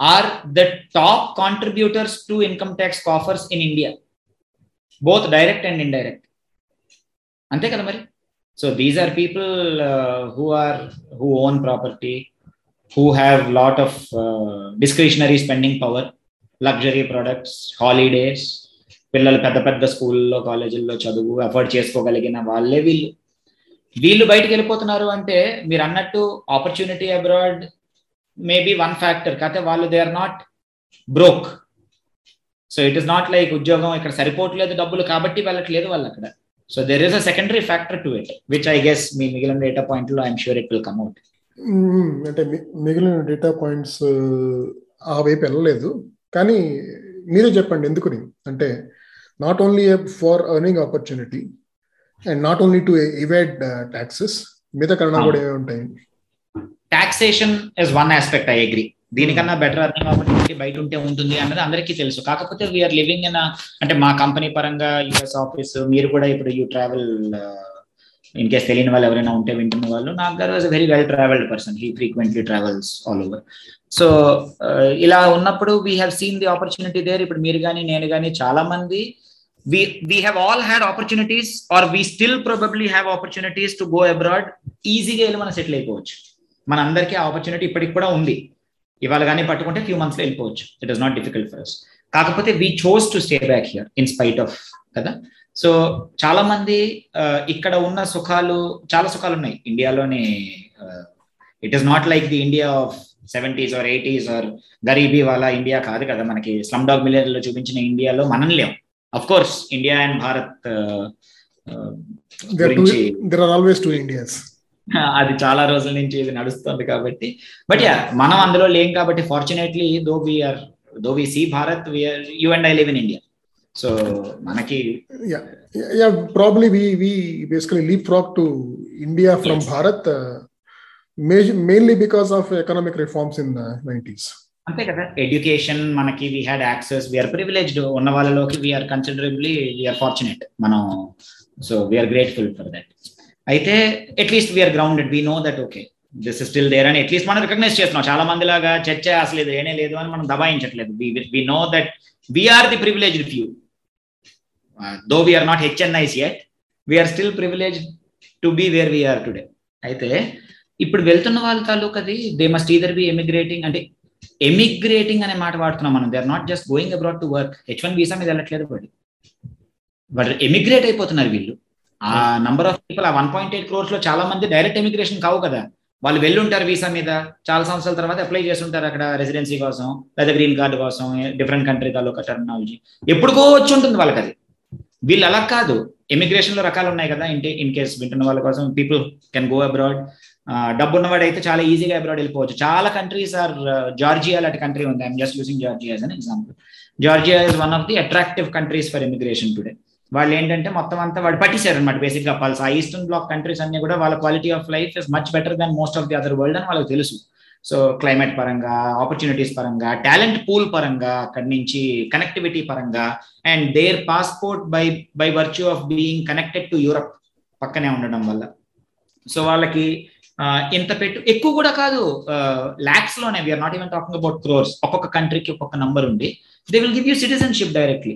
are the top contributors to income tax coffers in India both direct and indirect అంతే కదా మరి? So these are people uh, who are who own property who have lot of uh, discretionary spending power luxury products holidays పిల్లలు పెద్ద పెద్ద స్కూల్లో కాలేజీల్లో చదువు afford చేసుకోగలిగిన వాళ్ళే వీళ్ళు. వీళ్ళు బయటకు వెళ్ళిపోతున్నారు అంటే మీరు అన్నట్టు opportunity abroad maybe one factor కాకపోతే వాళ్ళు they are not broke so it is not like ఉద్యోగం ఇక్కడ సరిపోవట్లేదు డబ్బులు కాబట్టి వెళ్ళట్లేదు వాళ్ళు అక్కడ so there is a secondary factor to it which I guess మీ మిగిలిన డేటా పాయింట్లో I'm sure it will come out అంటే మిగిలిన డేటా పాయింట్స్ ఆ వైపు వెళ్ళలేదు. కానీ మీరే చెప్పండి ఎందుకుని? అంటే not only for earning opportunity and not only to evade taxes మిగతా కారణాలు కూడా ఏమి ఉంటాయి? Taxation is one aspect I agree దీనికన్నా బెటర్ అర్థం ఆపర్చునిటీ బయట ఉంటే ఉంటుంది అన్నది అందరికీ తెలుసు. కాకపోతే వీఆర్ లివింగ్ ఇన్ అంటే మా కంపెనీ పరంగా యుఎస్ ఆఫీస్ మీరు కూడా ఇప్పుడు యూ ట్రావెల్ ఇన్ కేస్ తెలియని వాళ్ళు ఎవరైనా ఉంటే వింటున్న వాళ్ళు నాకు గారు was very well travelled person he frequently travels all over so ఇలా ఉన్నప్పుడు we have seen the opportunity there ఇప్పుడు మీరు కానీ నేను కానీ చాలా మంది we we have all had opportunities or we still probably have opportunities to go abroad. ఈజీగా వెళ్ళి మనం సెటిల్ అయిపోవచ్చు. మన అందరికీ ఆ ఆపర్చునిటీ ఇప్పటికి కూడా ఉంది. ఇవాళ కానీ పట్టుకుంటే ఫ్యూ మంత్స్లో వెళ్ళిపోవచ్చు. It is not difficult for us కాకపోతే we chose to stay back here in spite of కదా? సో చాలా మంది ఇక్కడ ఉన్న సుఖాలు చాలా సుఖాలు ఉన్నాయి. ఇండియాలోని it is not like the India of seventies or eighties or garibi వాళ్ళ ఇండియా కాదు కదా మనకి. స్లమ్ డాగ్ మిలియర్లో చూపించిన ఇండియాలో మనం లేం. Of course India and Bharat there అది చాలా రోజుల నుంచి ఇది నడుస్తుంది కాబట్టి. బట్ యా మనం అందులో లేం కాబట్టి fortunately though we're though we see Bharat we're you and I live in India so మనకి probably we we basically leapfrog to India from Bharat mainly because of economic reforms in nineties అంతే కదా. Education మనకి we had access we're privileged ఉన్న వాళ్ళలోకి we're considerably we're fortunate మనం so we're grateful for that అయితే at least we're grounded we know that okay this is still there అని at least మనం recognise చేస్తున్నాం. చాలా మంది లాగా చర్చ అసలు ఇది ఏనే లేదు అని మనం దబాయించట్లేదు. We know that we're the privileged few though we're not HNIs at we're still privilege to be where we're today అయితే ఇప్పుడు వెళ్తున్న వాళ్ళ తాలూకది they must either be emigrating అంటే ఎమిగ్రేటింగ్ అనే మాట వాడుతున్నాం మనం. They are not just going abroad to work H one visa మీద వెళ్ళట్లేదు బట్ బట్ ఎమిగ్రేట్ అయిపోతున్నారు వీళ్ళు. ఆ నంబర్ ఆఫ్ పీపుల్ ఆ వన్ పాయింట్ ఎయిట్ క్రోర్స్లో చాలా మంది డైరెక్ట్ ఎమిగ్రేషన్ కావు కదా. వాళ్ళు వెళ్ళుంటారు వీసా మీద. చాలా సంవత్సరాల తర్వాత అప్లై చేస్తుంటారు అక్కడ రెసిడెన్సీ కోసం లేదా గ్రీన్ కార్డు కోసం డిఫరెంట్ కంట్రీ తాలూకా టెర్మినాలజీ ఎప్పుడుకో వచ్చి ఉంటుంది వాళ్ళకి అది వీళ్ళు అలా కాదు. ఎమిగ్రేషన్లో రకాలు ఉన్నాయి కదా ఇంటి ఇన్ కేస్ వింటున్న వాళ్ళ కోసం పీపుల్ కెన్ గో అబ్రాడ్ డబ్బు ఉన్నవాడు అయితే చాలా ఈజీగా అబ్రాడ్ వెళ్ళిపోవచ్చు. చాలా కంట్రీస్ ఆర్ జార్జియా లాంటి కంట్రీ ఉంది. I'm just using Georgia an example Georgia is one of the attractive countries for immigration today వాళ్ళు ఏంటంటే మొత్తం అంతా వాడు పట్టించారు అనమాట బేసిక్గా పల్స్ ఆ ఈస్టర్న్ బ్లాక్ కంట్రీస్ అన్ని కూడా వాళ్ళ quality of life is much better than most of the other world అని వాళ్ళకి తెలుసు. సో క్లైమేట్ పరంగా ఆపర్చునిటీస్ పరంగా టాలెంట్ పూల్ పరంగా అక్కడి నుంచి కనెక్టివిటీ పరంగా and their passport by by virtue of being connected to Europe పక్కనే ఉండడం వల్ల. సో వాళ్ళకి ఇంత పెట్టు ఎక్కువ కూడా కాదు లాక్స్లోనే we're not even talking about crores ఒక్కొక్క కంట్రీకి ఒక్కొక్క నంబర్ ఉంది. They will give you citizenship directly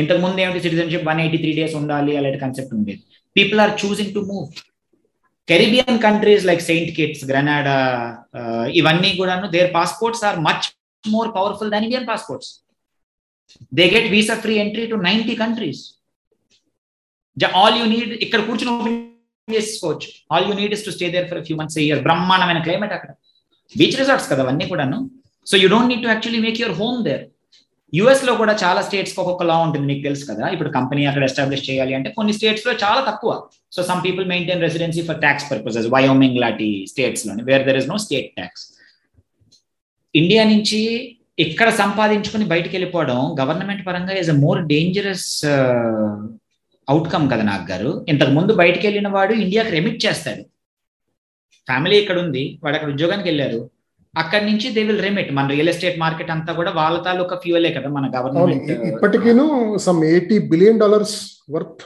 ఇంతకు ముందు ఏమిటి citizenship one eighty three days ఉండాలి అలాంటి కాన్సెప్ట్ ఉండేది. People are choosing to move Caribbean countries like Saint Kitts Granada ఇవన్నీ కూడాను their passports are much more powerful than Indian passports they get visa free entry to ninety countries all you need ఇక్కడ కూర్చుని open చేసుకోవచ్చు. All you need is to stay there for few months year బ్రహ్మాండమైన climate అక్కడ. Beach resorts కదా అవన్నీ కూడాను. So you don't need to actually make your home there యుఎస్లో కూడా చాలా స్టేట్స్ ఒక్కొక్క లా ఉంటుంది మీకు తెలుసు కదా. ఇప్పుడు కంపెనీ అక్కడ ఎస్టాబ్లిష్ చేయాలి అంటే కొన్ని స్టేట్స్లో చాలా తక్కువ. So some people maintain residency for tax purposes Wyoming లాంటి స్టేట్స్లోని where there is no state tax India నుంచి ఇక్కడ సంపాదించుకుని బయటికి వెళ్ళిపోవడం గవర్నమెంట్ పరంగా is a more dangerous outcome కదా నాకు గారు. ఇంతకు ముందు బయటికి వెళ్ళిన వాడు ఇండియాకి రెమిట్ చేస్తాడు. ఫ్యామిలీ ఇక్కడ ఉంది వాడు అక్కడ ఉద్యోగానికి వెళ్ళారు. అక్కడి నుంచి దే విల్ రెమిట్ మన రియల్ ఎస్టేట్ మార్కెట్ అంతా కూడా వాళ్ళ తాలూకా ఫ్యూయలే కదా మన government ఇప్పటికీను some eighty billion dollars worth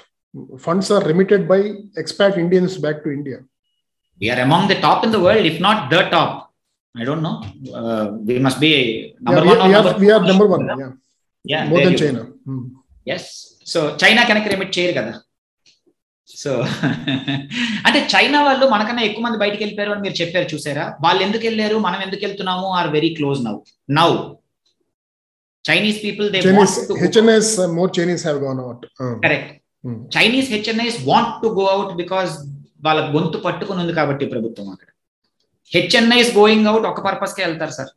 funds are remitted by expat Indians back to India we're among the top in the world if not the top I don't know we must be number one we are number one yeah more than China yes so China కనుక remit చేయరు కదా? So అంటే China వాళ్ళు మనకన్నా ఎక్కువ మంది బయటికి వెళ్ళిపోయారు అని మీరు చెప్పారు చూసారా? వాళ్ళు ఎందుకు వెళ్ళారు? మనం ఎందుకు వెళ్తున్నాము? Are very close now now Chinese people they more Chinese have gone out correct Chinese HNIs want to go out because వాళ్ళ గొంతు పట్టుకుని ఉంది కాబట్టి ప్రభుత్వం అక్కడ. హెచ్ఎన్ఐస్ గోయింగ్ అవుట్ ఒక పర్పస్ కే వెళ్తారు సార్.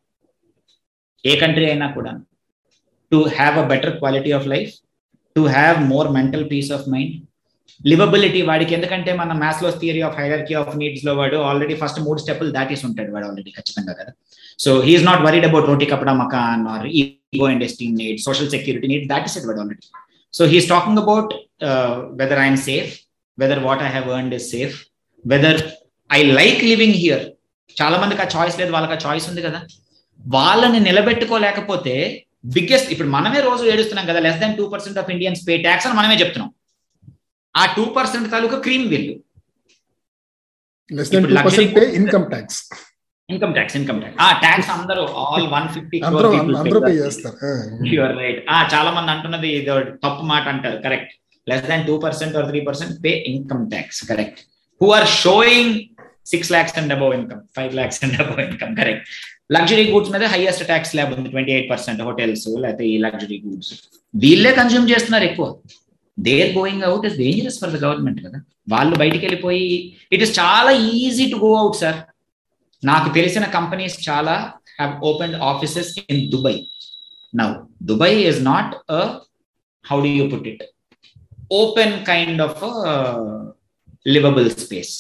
ఏ కంట్రీ అయినా కూడా. To have a better quality of life to have more mental peace of mind livability వాడికి ఎందుకంటే మన Maslow's theory of hierarchy of నీడ్స్లో వాడు ఆల్రెడీ ఫస్ట్ మూడు స్టెప్పులు దాటేసి ఉంటాడు వాడు ఆల్రెడీ ఖచ్చితంగా కదా. So he's not worried about roti kapda makaan or ego and esteem need social security need that is వాడు already so he's talking about whether I'm safe whether what I have earned is safe whether I like living here చాలా మందికి ఆ choice లేదు వాళ్ళకి ఆ choice ఉంది కదా. వాళ్ళని నిలబెట్టుకోలేకపోతే బిగ్గెస్ట్ ఇప్పుడు మనమే రోజు ఏడుస్తున్నాం కదా less than two percent of Indians pay tax అని మనమే చెప్తున్నాం. ఆ టూ పర్సెంట్ తాలూకా cream bill income tax income tax income tax ఆ ట్యాక్స్ అందరూ all one fifty you're right ఆ. చాలా మంది అంటున్నది ఇది తప్పు మాట అంటారు. Correct less than two percent or three percent pay income tax correct who are showing six lakhs and above income five lakhs and above income correct luxury goods మీద highest tax slab ఉంది twenty eight percent hotels లేకపోతే ఈ luxury goods వీళ్ళే consume చేస్తున్నారు ఎక్కువ. Their going out is dangerous for the government కదా. వాళ్ళు బయటికి వెళ్ళిపోయి ఇట్ ఇస్ చాలా easy to go out sir నాకు తెలిసిన కంపెనీస్ చాలా have open offices in Dubai now Dubai is not a how do you put it open kind of livable space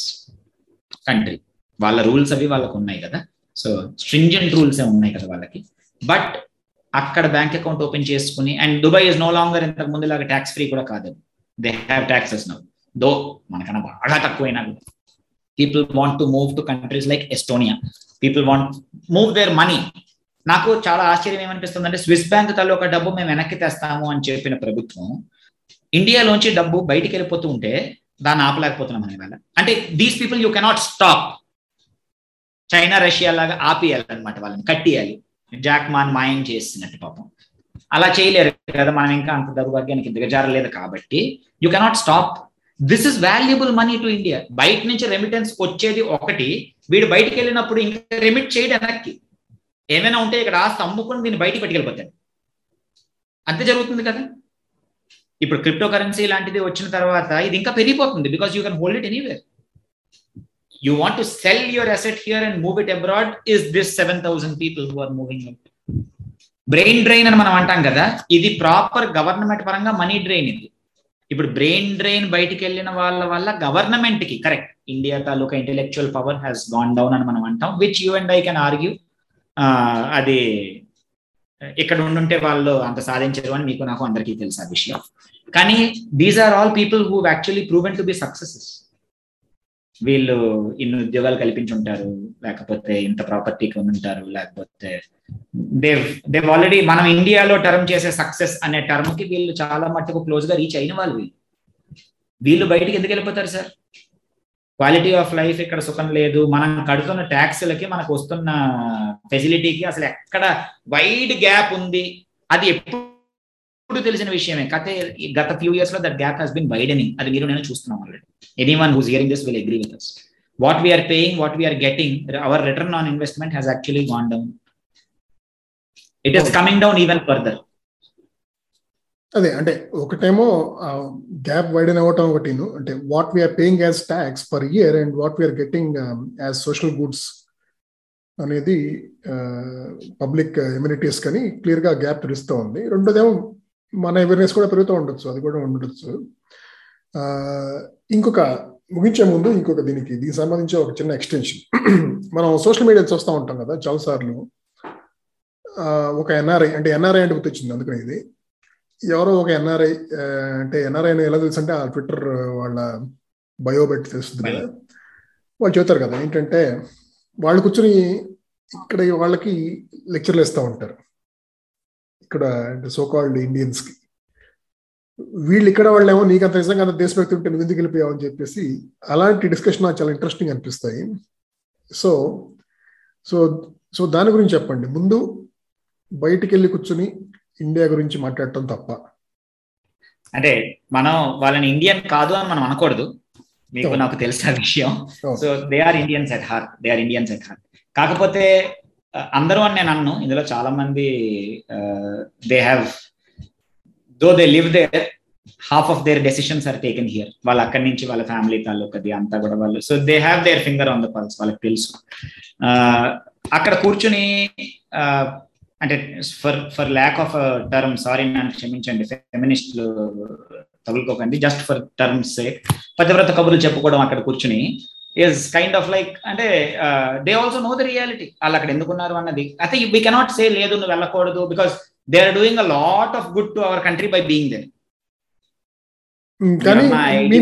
country వాళ్ళ rules అవి వాళ్ళకు ఉన్నాయి కదా. సో స్ట్రింజెంట్ రూల్స్ ఏ ఉన్నాయి కదా వాళ్ళకి. బట్ అక్కడ బ్యాంక్ అకౌంట్ ఓపెన్ చేసుకుని and Dubai is no longer ఇంతకు ముందు లాగా ట్యాక్స్ ఫ్రీ కూడా కాదు. They have taxes now though మనకన్నా బాగా తక్కువైనా people want to move to countries like Estonia people want move their money నాకు చాలా ఆశ్చర్యం ఏమనిపిస్తుంది అంటే స్విస్ బ్యాంక్ తల్లి ఒక డబ్బు మేము వెనక్కి తెస్తాము అని చెప్పిన ప్రభుత్వం ఇండియాలోంచి డబ్బు బయటికి వెళ్ళిపోతూ ఉంటే దాన్ని ఆపలేకపోతున్నాం అనేవాళ్ళ అంటే these people you cannot stop China Russia లాగా ఆపియాలన్నమాట వాళ్ళని కట్టియాలి. జాక్ మాన్ మాయం చేసినట్టు పాపం. అలా చేయలేరు కదా మనం ఇంకా అంత దౌర్భాగ్యానికి దిగజారలేదు కాబట్టి. You cannot stop this is valuable money to India బయట నుంచి రెమిటెన్స్ వచ్చేది ఒకటి. వీడు బయటికి వెళ్ళినప్పుడు ఇంకా రెమిట్ చేయడం వెనక్కి. ఏమైనా ఉంటే ఇక్కడ ఆస్తి అమ్ముకుని దీన్ని బయటికి పట్టుకెళ్ళిపోతాడు. అంతే జరుగుతుంది కదా? ఇప్పుడు క్రిప్టో కరెన్సీ లాంటిది వచ్చిన తర్వాత ఇది ఇంకా పెరిగిపోతుంది because you can hold it anywhere you want to sell your asset here and move it abroad? Is this 7000 people who are moving out? Brain drain అని మనం అంటాం కదా ఇది ప్రాపర్ గవర్నమెంట్ పరంగా మనీ డ్రైన్ ఇది. ఇప్పుడు బ్రెయిన్ డ్రైన్ బయటికి వెళ్ళిన వాళ్ళ వల్ల గవర్నమెంట్కి correct India taluka intellectual power has gone down అని మనం అంటాం which you and I can argue అది ఇక్కడ ఉండుంటే వాళ్ళు అంత సాధించరు అని మీకు నాకు అందరికీ తెలుసు ఆ విషయం. కానీ these are all people who actually proven to be successes వీళ్ళు ఇన్ని ఉద్యోగాలు కల్పించుంటారు లేకపోతే ఇంత ప్రాపర్టీ ఉంటారు లేకపోతే దేవ్ దేవ్ ఆల్రెడీ మనం ఇండియాలో టర్మ్ చేసే సక్సెస్ అనే టర్మ్కి వీళ్ళు చాలా మట్టుకు క్లోజ్గా రీచ్ అయిన వాళ్ళు వీళ్ళు. వీళ్ళు బయటికి ఎందుకు వెళ్ళిపోతారు సార్? క్వాలిటీ ఆఫ్ లైఫ్ ఇక్కడ సుఖం లేదు. మనం కడుతున్న ట్యాక్స్లకి మనకు వస్తున్న ఫెసిలిటీకి అసలు ఎక్కడ వైడ్ గ్యాప్ ఉంది. అది ఎప్పుడు ఇప్పుడు తెలిసిన విషయమే. కథ గత ఫ్యూ ఇయర్స్లో that gap has been widening అది మీరు నేను చూస్తున్నాం already anyone who's hearing this will agree with us what we're paying what we're getting our return on investment has actually gone down it is coming down even further అదే అంటే ఒకటేమో gap widen అవ్వటం ఒకటి అంటే what we're paying as tax per year and what we're getting as social goods అనేది public amenities కానీ క్లియర్గా gap తెలుస్తూ ఉంది. రెండోదేమో మన అవేర్నెస్ కూడా పెరుగుతూ ఉండొచ్చు అది కూడా ఉండొచ్చు. ఇంకొక ముగించే ముందు ఇంకొక దీనికి దీనికి సంబంధించి ఒక చిన్న ఎక్స్టెన్షన్ మనం సోషల్ మీడియా చూస్తూ ఉంటాం కదా చాలాసార్లు. ఒక ఎన్ఆర్ఐ అంటే ఎన్ఆర్ఐ అంటే గుర్తొచ్చింది అందుకని ఇది. ఎవరో ఒక ఎన్ఆర్ఐ అంటే ఎన్ఆర్ఐ ఎలా తెలుసు అంటే ఆ ట్విట్టర్ వాళ్ళ బయో పెట్టి తెలుస్తుంది కదా. వాళ్ళు చెబుతారు కదా ఏంటంటే వాళ్ళు కూర్చొని ఇక్కడ వాళ్ళకి లెక్చర్లు ఇస్తూ ఉంటారు. ఇక్కడ అంటే సోకాల్డ్ ఇండియన్స్కి వీళ్ళు ఇక్కడ వాళ్ళేమో నీకు అంత నిజంగా అంత దేశభక్తి ఉంటే నువ్వు ఎందుకు వెళ్ళిపోయావు అని చెప్పేసి అలాంటి డిస్కషన్ నాకు చాలా ఇంట్రెస్టింగ్ అనిపిస్తాయి. సో సో సో దాని గురించి చెప్పండి. ముందు బయటికి వెళ్ళి కూర్చుని ఇండియా గురించి మాట్లాడటం తప్ప. అంటే మనం వాళ్ళని ఇండియన్ కాదు అని మనం అనకూడదు. మీకు నాకు తెలిసిన విషయం. So they are Indians at heart they are Indians at heart కాకపోతే అందరూ అని నేను అన్ను. ఇందులో చాలా మంది they have though they live there half of their decisions are taken here వాళ్ళు అక్కడి నుంచి వాళ్ళ ఫ్యామిలీ తాలూకది అంతా కూడా వాళ్ళు so they have their finger on the pulse వాళ్ళకి తెలుసు. అక్కడ కూర్చుని అంటే for for lack of term sorry నన్ను క్షమించండి ఫెమినిస్టులు తగులుకోకండి జస్ట్ ఫర్ టర్మ్స్ సేక్ పతివ్రత కబుర్లు చెప్పుకోవడం అక్కడ కూర్చుని ఈజ్ కైండ్ ఆఫ్ లైక్ అంటే they also know the reality వాళ్ళు అక్కడ ఎందుకున్నారు అన్నది. అయితే వీ కెనాట్ సే లేదు నువ్వు వెళ్ళకూడదు because they are doing a lot of good to our country by being then కానీ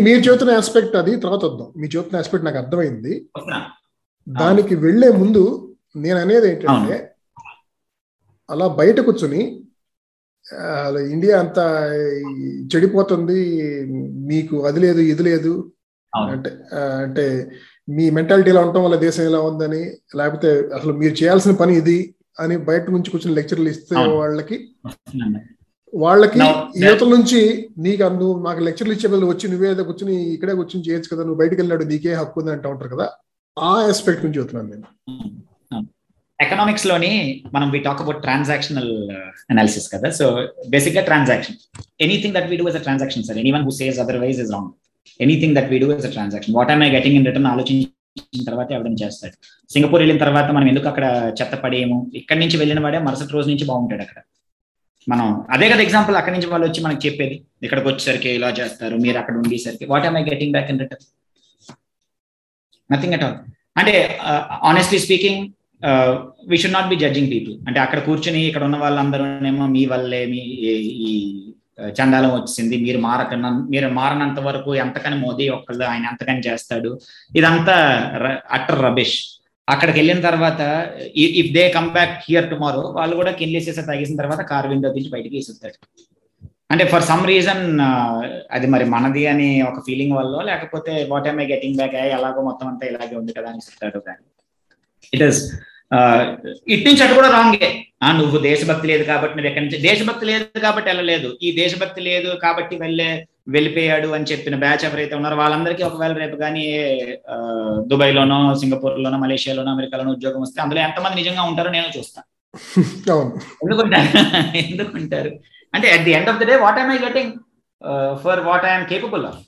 మీరు చెబుతున్న ఆస్పెక్ట్ అది తర్వాత వద్దాం. మీ చెబుతున్న ఆస్పెక్ట్ నాకు అర్థమైంది. దానికి వెళ్ళే ముందు నేను అనేది ఏంటంటే అలా బయట కూర్చుని ఇండియా అంతా చెడిపోతుంది మీకు అది లేదు ఇది లేదు అంటే అంటే మీ మెంటాలిటీ ఇలా ఉండటం వల్ల దేశం ఇలా ఉందని లేకపోతే అసలు మీరు చేయాల్సిన పని ఇది అని బయట నుంచి కూర్చొని లెక్చర్లు ఇస్తే వాళ్ళకి వాళ్ళకి యువతల నుంచి నీకు నువ్వు మాకు లెక్చర్లు ఇచ్చే బదులు వచ్చి నువ్వే ఏదో కూర్చొని ఇక్కడే కూర్చొని చేయొచ్చు కదా నువ్వు బయటకు వెళ్ళాడు నీకే హక్కు ఉంది అంటూ ఉంటారు కదా ఆ ఆస్పెక్ట్ నుంచి చెబుతున్నాను నేను. ఎకనామిక్స్లోని మనం we talk about transactional analysis కదా సో బేసిక్గా transaction anything that we do is a transaction sir anyone who says otherwise is wrong anything that we do is a transaction what am I getting in return ఆలోచించిన తర్వాత ఎవరైనా చేస్తాడు. Singapore వెళ్ళిన తర్వాత మనం ఎందుకు అక్కడ చెత్త పడేయము? ఇక్కడి నుంచి వెళ్ళిన వాడే మరుసటి రోజు నుంచి బాగుంటాడు అక్కడ. మనం అదే కదా ఎగ్జాంపుల్ అక్కడి నుంచి వాళ్ళు వచ్చి మనకి చెప్పేది. ఇక్కడికి వచ్చేసరికి ఇలా చేస్తారు మీరు అక్కడ ఉండేసరికి. What am I getting back in return nothing at all అంటే honestly speaking we should not be judging people అంటే అక్కడ కూర్చుని ఇక్కడ ఉన్న వాళ్ళందరూనేమో మీ వల్లే మీ ఈ చండాలం వచ్చింది. మీరు మారకన్నా మీరు మారనంత వరకు ఎంతకని మోదీ ఒక్కళ్ళు ఆయన ఎంతకని చేస్తాడు? ఇదంతా అట్టర్ రబిష్. అక్కడికి వెళ్ళిన తర్వాత if they come back here tomorrow వాళ్ళు కూడా కిన్లేసేసే తాగేసిన తర్వాత కార్ విండో తీసి బయటికి వేసేస్తాడు అంటే ఫర్ సమ్ రీజన్ అది మరి మనది అని ఒక ఫీలింగ్ వల్ల లేకపోతే వాట్ ఐ గెటింగ్ బ్యాక్ ఎలాగో మొత్తం అంతా ఇలాగే ఉంది కదా అని చెప్తాడు కానీ. ఇట్ ఇస్ ఇటు నుంచి అటు కూడా రాంగే నువ్వు దేశభక్తి లేదు కాబట్టి నువ్వు ఎక్కడి నుంచి దేశభక్తి లేదు కాబట్టి వెళ్ళలేదు. ఈ దేశభక్తి లేదు కాబట్టి వెళ్ళే వెళ్ళిపోయాడు అని చెప్పిన బ్యాచ్ ఎవరైతే ఉన్నారో వాళ్ళందరికీ ఒకవేళ రేపు కానీ దుబాయ్ లోనో సింగపూర్ లోనో మలేషియాలోనో అమెరికాలోనో ఉద్యోగం వస్తే అందులో ఎంతమంది నిజంగా ఉంటారో నేను చూస్తాను ఎందుకుంటారు? ఎందుకుంటారు? అంటే at the end of the day what I'm I getting for what I'm capable of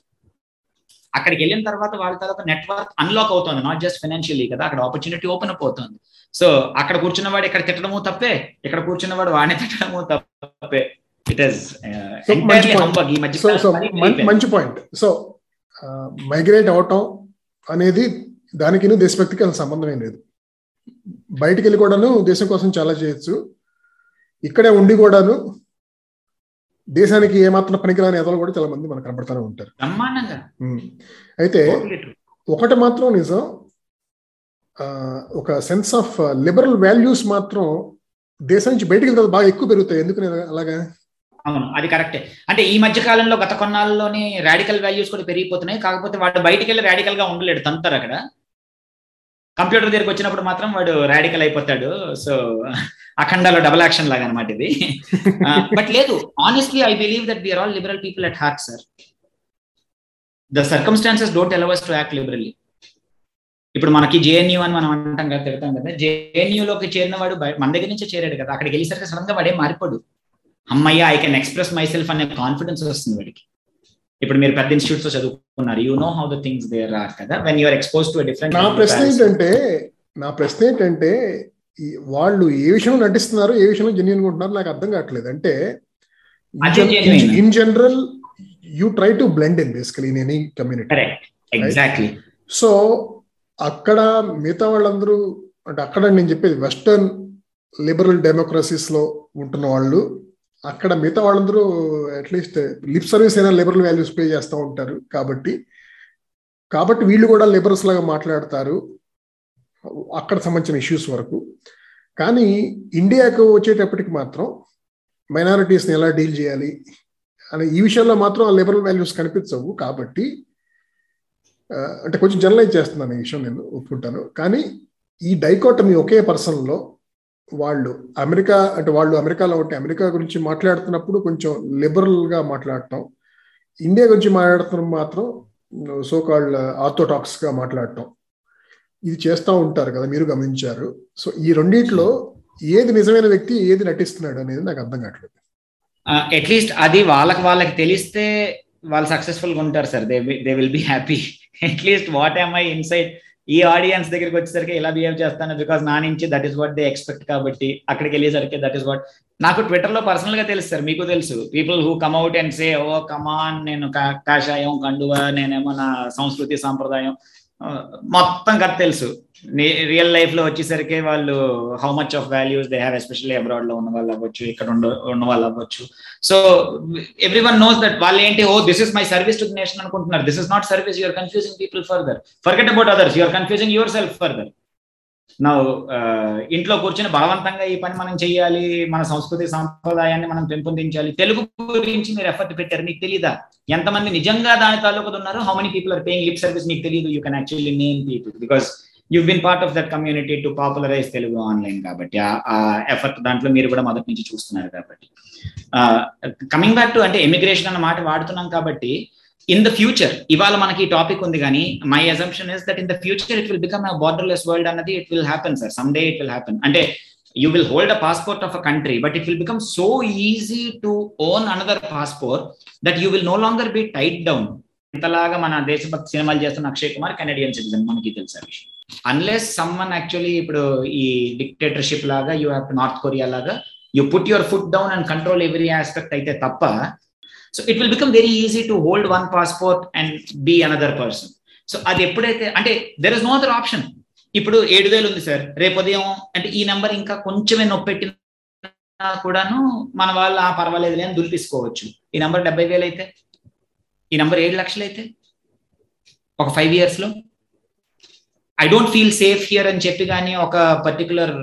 అక్కడికి వెళ్ళిన తర్వాత వాళ్ళ తర్వాత నెట్వర్క్ అన్లాక్ అవుతుంది. నాట్ జస్ట్ ఫైనాన్షియలీ కదా అక్కడ ఆపర్చునిటీ ఓపెన్ అప్ అవుతుంది. సో అక్కడ కూర్చున్నవాడు ఇక్కడ తిట్టడము తప్పే ఇక్కడ కూర్చున్నవాడు వాడిని తిట్టడము తప్పే. ఇట్ ఈస్ మంచి పాయింట్ సో మైగ్రేట్ అవటం అనేది దానికి దేశభక్తికి అసలు సంబంధం ఏం లేదు. బయటికి వెళ్ళి కూడాను దేశం కోసం చాలా చేయొచ్చు. ఇక్కడే ఉండి కూడాను దేశానికి ఏమాత్రం పనికిరాని ఎదలు కూడా చాలా మంది మనకు కనబడుతూనే ఉంటారు. అయితే ఒకటి మాత్రం నిజం ఒక సెన్స్ ఆఫ్ లిబరల్ వాల్యూస్ మాత్రం దేశం నుంచి బయటికి వెళ్తే బాగా ఎక్కువ పెరుగుతాయి. ఎందుకు అలాగా? అవును అది కరెక్టే. అంటే ఈ మధ్య కాలంలో గత కొన్నాళ్ళలోని రాడికల్ వాల్యూస్ కూడా పెరిగిపోతున్నాయి. కాకపోతే వాడు బయటికి వెళ్ళి రాడికల్గా ఉండలేడు తంతారు అక్కడ. కంప్యూటర్ దగ్గరికి వచ్చినప్పుడు మాత్రం వాడు రాడికల్ అయిపోతాడు. సో అఖండాలో డబల్ యాక్షన్ లాగా అనమాట ఇది. బట్ లేదు honestly I believe that we're all liberal people at heart sir the circumstances don't allow us to act liberally ఇప్పుడు మనకి జేఎన్యూ అని మనం అంటాం కదా తిడతాం కదా జేఎన్యూలోకి చేరిన వాడు మన దగ్గర నుంచే చేరాడు కదా అక్కడికి వెళ్ళేసరికి సడన్గా వాడే మారిపోడు. అమ్మయ్య I can express myself అనే కాన్ఫిడెన్స్ వస్తుంది వాడికి. ఇప్పుడు మీరు పెద్ద ఇన్స్టిట్యూట్స్లో చదువుకున్నారు you know how the things there are కదా when you're expose to different నా ప్రశ్న ఏంటంటే నా ప్రశ్న ఏంటంటే వాళ్ళు ఏ విషయంలో నటిస్తున్నారు ఏ విషయంలో జెన్యున్గా ఉంటున్నారు నాకు అర్థం కావట్లేదు. అంటే in general you try to blend in basically in any community exactly so అక్కడ మిగతా వాళ్ళందరూ అంటే అక్కడ నేను చెప్పేది వెస్టర్న్ లిబరల్ డెమోక్రసీస్లో ఉంటున్న వాళ్ళు అక్కడ మిగతా వాళ్ళందరూ అట్లీస్ట్ లిప్ సర్వీస్ అయినా లిబరల్ వాల్యూస్ పే చేస్తూ ఉంటారు కాబట్టి కాబట్టి వీళ్ళు కూడా లిబరల్స్ లాగా మాట్లాడతారు. అక్కడ సంబంధించిన ఇష్యూస్ వరకు. కానీ ఇండియాకు వచ్చేటప్పటికి మాత్రం మైనారిటీస్ని ఎలా డీల్ చేయాలి అని ఈ విషయంలో మాత్రం లిబరల్ వాల్యూస్ కనిపించవు కాబట్టి అంటే కొంచెం జనరలైజ్ చేస్తున్నాను ఈ విషయం నేను ఒప్పుకుంటాను. కానీ ఈ డైకోటమీ ఒకే పర్సన్లో వాళ్ళు అమెరికా అంటే వాళ్ళు అమెరికాలో ఉంటే అమెరికా గురించి మాట్లాడుతున్నప్పుడు కొంచెం లిబరల్గా మాట్లాడటం ఇండియా గురించి మాట్లాడుతున్న మాత్రం సోకాల్డ్ ఆర్థోటాక్స్గా మాట్లాడటం ఇది చేస్తూ ఉంటారు కదా మీరు గమనించారు. సో ఈ రెండిట్లో ఏది నిజమైన వ్యక్తి ఏది నటిస్తున్నాడు అనేది నాకు అర్థం కావట్లేదు. అట్లీస్ట్ అది వాళ్ళకి వాళ్ళకి తెలిస్తే వాళ్ళు సక్సెస్ఫుల్గా ఉంటారు sir. They they will be happy at least what am I inside ఈ ఆడియన్స్ దగ్గరికి వచ్చేసరికి ఎలా బిహేవ్ చేస్తాను? బికాస్ నా నుంచి that is what they expect కాబట్టి అక్కడికి వెళ్ళేసరికి దట్ ఈస్ వాట్ నాకు ట్విట్టర్లో పర్సనల్గా తెలుసు సార్ మీకు తెలుసు. People who come at and say oh come on నేను కాషాయం కండువా నేనేమో నా సంస్కృతి సాంప్రదాయం మొత్తం కథ తెలుసు. రియల్ లైఫ్లో వచ్చేసరికి వాళ్ళు how much of values they have especially అబ్రాడ్లో ఉన్న వాళ్ళు అవ్వచ్చు ఇక్కడ ఉండ ఉన్న వాళ్ళు అవ్వచ్చు. So everyone knows that వాళ్ళు ఏంటి ఓ this is my service to nation అనుకుంటున్నారు. This is not service you're confusing people further forget about others you're confusing yourself further నా uh, ఇంట్లో కూర్చొని బలవంతంగా ఈ పని మనం చేయాలి మన సంస్కృతి సాంప్రదాయాన్ని మనం పెంపొందించాలి. తెలుగు గురించి మీరు ఎఫర్ట్ పెట్టారు మీకు తెలియదా ఎంతమంది నిజంగా దాని తాలూకు ఉన్నారు? How many people are paying lip service మీకు తెలియదు you can actually name people because you been part of that community to popularise Telugu online కాబట్టి ఆ ఎఫర్ట్ దాంట్లో మీరు కూడా మొదటి నుంచి చూస్తున్నారు కాబట్టి. కమింగ్ బ్యాక్ టు అంటే ఎమిగ్రేషన్ అన్న మాట వాడుతున్నాం కాబట్టి ఇన్ ద ఫ్యూచర్ ఇవాళ మనకి టాపిక్ ఉంది కానీ my assumption is that in the future it will become a borderless world అన్నది it will happen sir some day it will happen అంటే you will hold a passport of a country but it will become so easy to own another passport that you will no longer be tied down ఇంతలాగా మన దేశభక్తి సినిమాలు చేస్తున్న Akshay Kumar Canadian citizen మనకి తెలుసు విషయం. Unless someone actually ఇప్పుడు ఈ dictatorship లాగా యూ హ్యావ్ నార్త్ కొరియా లాగా you put your foot down and control every aspect అయితే తప్ప so it will become very easy to hold one passport and be another person so అది ఎప్పుడైతే అంటే there is no other option ఇప్పుడు ఏడు వేలు ఉంది సార్. రేపు ఉదయం అంటే ఈ నెంబర్ ఇంకా కొంచెమే నొప్పెట్టినా కూడాను మన వాళ్ళు ఆ పర్వాలేదు లేని దులిపేసుకోవచ్చు. ఈ నెంబర్ డెబ్బై వేలు అయితే? ఈ నెంబర్ ఏడు లక్షలు అయితే? ఒక ఫైవ్ ఇయర్స్లో? I don't feel safe here అని చెప్పి కానీ ఒక particular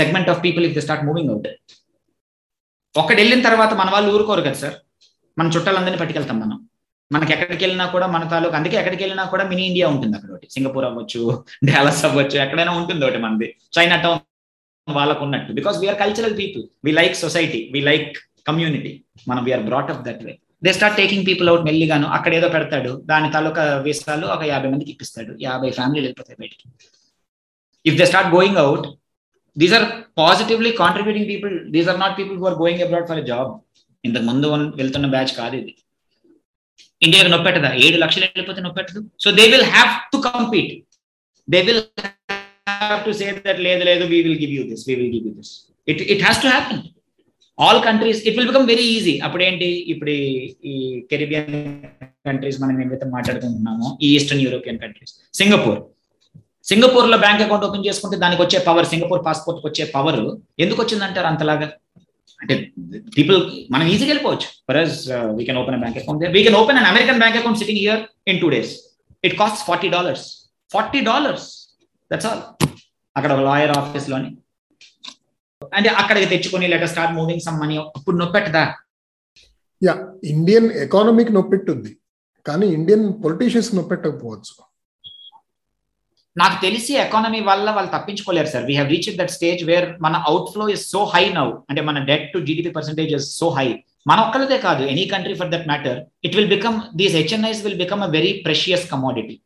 segment of people if the start moving out ఒకటి వెళ్ళిన తర్వాత మన వాళ్ళు ఊరుకోరు కదా సార్. మన చుట్టాలందరినీ పట్టుకెళ్తాం మనం. మనకి ఎక్కడికి వెళ్ళినా కూడా మన తాలూకు అందుకే ఎక్కడికి వెళ్ళినా కూడా మినీ ఇండియా ఉంటుంది అక్కడ ఒకటి. సింగపూర్ అవ్వచ్చు డాలస్ అవ్వచ్చు ఎక్కడైనా ఉంటుంది ఒకటి మనది. చైనా టౌన్ వాళ్ళకు ఉన్నట్టు because we're cultural people we like society we like community మనం we're brought up that way they start taking people out మెల్లిగాను. అక్కడ ఏదో పెడతాడు. దాని తాలూకా వీసాలు ఒక యాభై మందికి ఇప్పిస్తాడు. యాభై ఫ్యామిలీలు వెళ్ళిపోతాయి బయటికి. If they start going out these are positively contributing people these are not people who are going abroad for job ఇంతకు ముందు వెళ్తున్న బ్యాచ్ కాదు ఇది. ఇండియాకి నొప్పెట్టదా? ఏడు లక్షలు వెళ్ళిపోతే నొప్పెట్టదు? So they will have to compete they will have to say that లేదు లేదు we will give you this we will give you this it it has to happen all countries it will become very easy అప్పుడు ఏంటి ఇప్పుడు ఈ కెరిబియన్ countries మనం ఏవైతే మాట్లాడుకుంటున్నామో ఈ ఈస్టర్న్ యూరోపియన్ కంట్రీస్ సింగపూర్ సింగపూర్లో బ్యాంక్ అకౌంట్ ఓపెన్ చేసుకుంటే దానికి వచ్చే పవర్ సింగపూర్ పాస్పోర్ట్ వచ్చే పవర్ ఎందుకు వచ్చిందంటారు అంతలాగా? అంటే పీపుల్ మనం ఈజీగా వెళ్ళిపోవచ్చు. For us we can open bank account we can open an American bank account sitting here in two days it cost forty dollars forty dollars that's all అక్కడ ఒక లాయర్ ఆఫీస్లోని. అంటే అక్కడికి తెచ్చుకొని letter start moving some money అప్పుడు నొప్పెట్టదా yeah Indian ఎకానమీకి నొప్పెట్టుంది కానీ ఇండియన్ పొలిటీషియన్స్ నొప్పెట్టకపోవచ్చు. నాకు తెలిసి ఎకానమీ వల్ల వాళ్ళు తప్పించుకోలేరు sir. We have reach that stage where మన outflow is so high now అంటే మన debt to GDP percentage is so high మన ఒక్కళ్ళదే కాదు any country for that matter it will become these HNIs will become a very precious commodity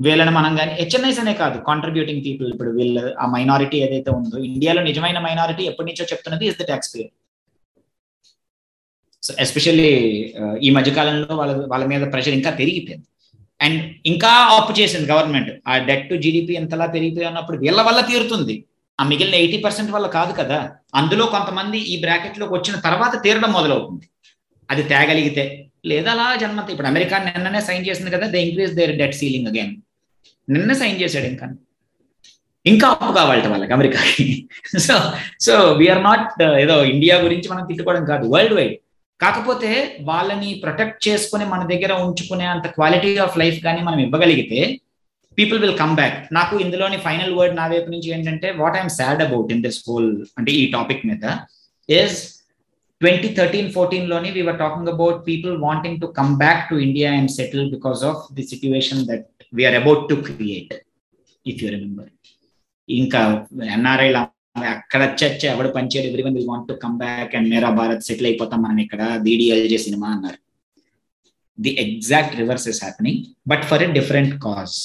వీళ్ళని మనం కానీ HNIs అనే కాదు కాంట్రిబ్యూటింగ్ పీపుల్ ఇప్పుడు వీళ్ళు ఆ మైనారిటీ ఏదైతే ఉందో ఇండియాలో నిజమైన మైనారిటీ ఎప్పటి నుంచో చెప్తున్నది is the tax payer especially ఈ మధ్యకాలంలో వాళ్ళ వాళ్ళ మీద ప్రెషర్ ఇంకా పెరిగిపోయింది. అండ్ ఇంకా ఆపు చేసింది గవర్నమెంట్ ఆ డెట్ టు జీడిపి ఎంతలా పెరిగిపోయి అన్నప్పుడు వీళ్ళ వల్ల తీరుతుంది. ఆ మిగిలిన ఎయిటీ పర్సెంట్ వల్ల కాదు కదా. అందులో కొంతమంది ఈ బ్రాకెట్లోకి వచ్చిన తర్వాత తీరడం మొదలవుతుంది. అది తేగలిగితే లేదా అలా జన్మంత ఇప్పుడు అమెరికా నిన్ననే సైన్ చేసింది కదా they increase their debt ceiling again నిన్న సైన్ చేశాడు ఇంకా. ఇంకా అప్పు కావాలట వాళ్ళకి అమెరికాకి. సో సో వీఆర్ నాట్ ఏదో ఇండియా గురించి మనం తిట్టుకోవడం కాదు. వరల్డ్ వైడ్ కాకపోతే వాళ్ళని ప్రొటెక్ట్ చేసుకుని మన దగ్గర ఉంచుకునే అంత క్వాలిటీ ఆఫ్ లైఫ్ కానీ మనం ఇవ్వగలిగితే పీపుల్ విల్ కమ్ బ్యాక్ నాకు ఇందులోని ఫైనల్ వర్డ్ నా వైపు నుంచి ఏంటంటే what I'm sad about in this whole అంటే ఈ టాపిక్ మీద is twenty thirteen ఫోర్టీన్లోని we're talking about people wanting to come back to India and settle because of the situation that we're about to create if you remember ఇంకా NRI అక్కడ చర్చ ఎవడు పనిచేయడు everyone will want to come back and Mera Bharat settle అయిపోతాం మనం ఇక్కడ. డిడిఎల్జే సినిమా అన్నారు. The exact reverse is happening but for a different cause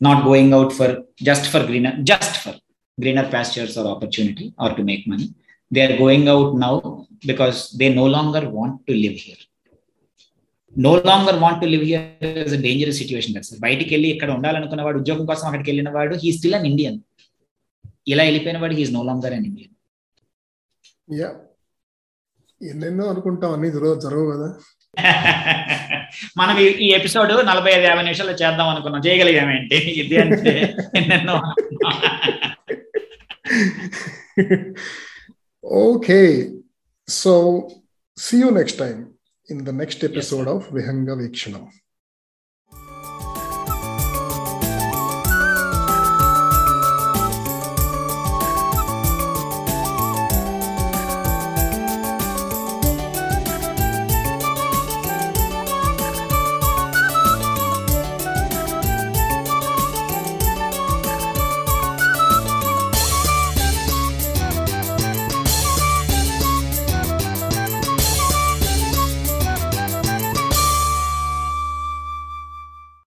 not going out for just for greener just for greener pastures or opportunity or to make money they are going out now because they no longer want to live here no longer want to live here is a dangerous situation sir బయటికి వెళ్ళి ఇక్కడ ఉండాలనుకున్న వాడు ఉద్యోగం కోసం అక్కడికి వెళ్ళిన వాడు he still an Indian ఇలా వెళ్ళిపోయిన వాడు he's no longer an yeah. ఎన్నెన్నో అనుకుంటాం అన్ని జరగవు కదా. మనం ఈ ఎపిసోడ్ నలభై ఐదు యాభై నిమిషాలు చేద్దాం అనుకున్నాం. చేయగలిగామేంటి? ఇది అంటే ఎన్నెన్నో okay. So see you next time in the next episode of Vihanga Veekshanam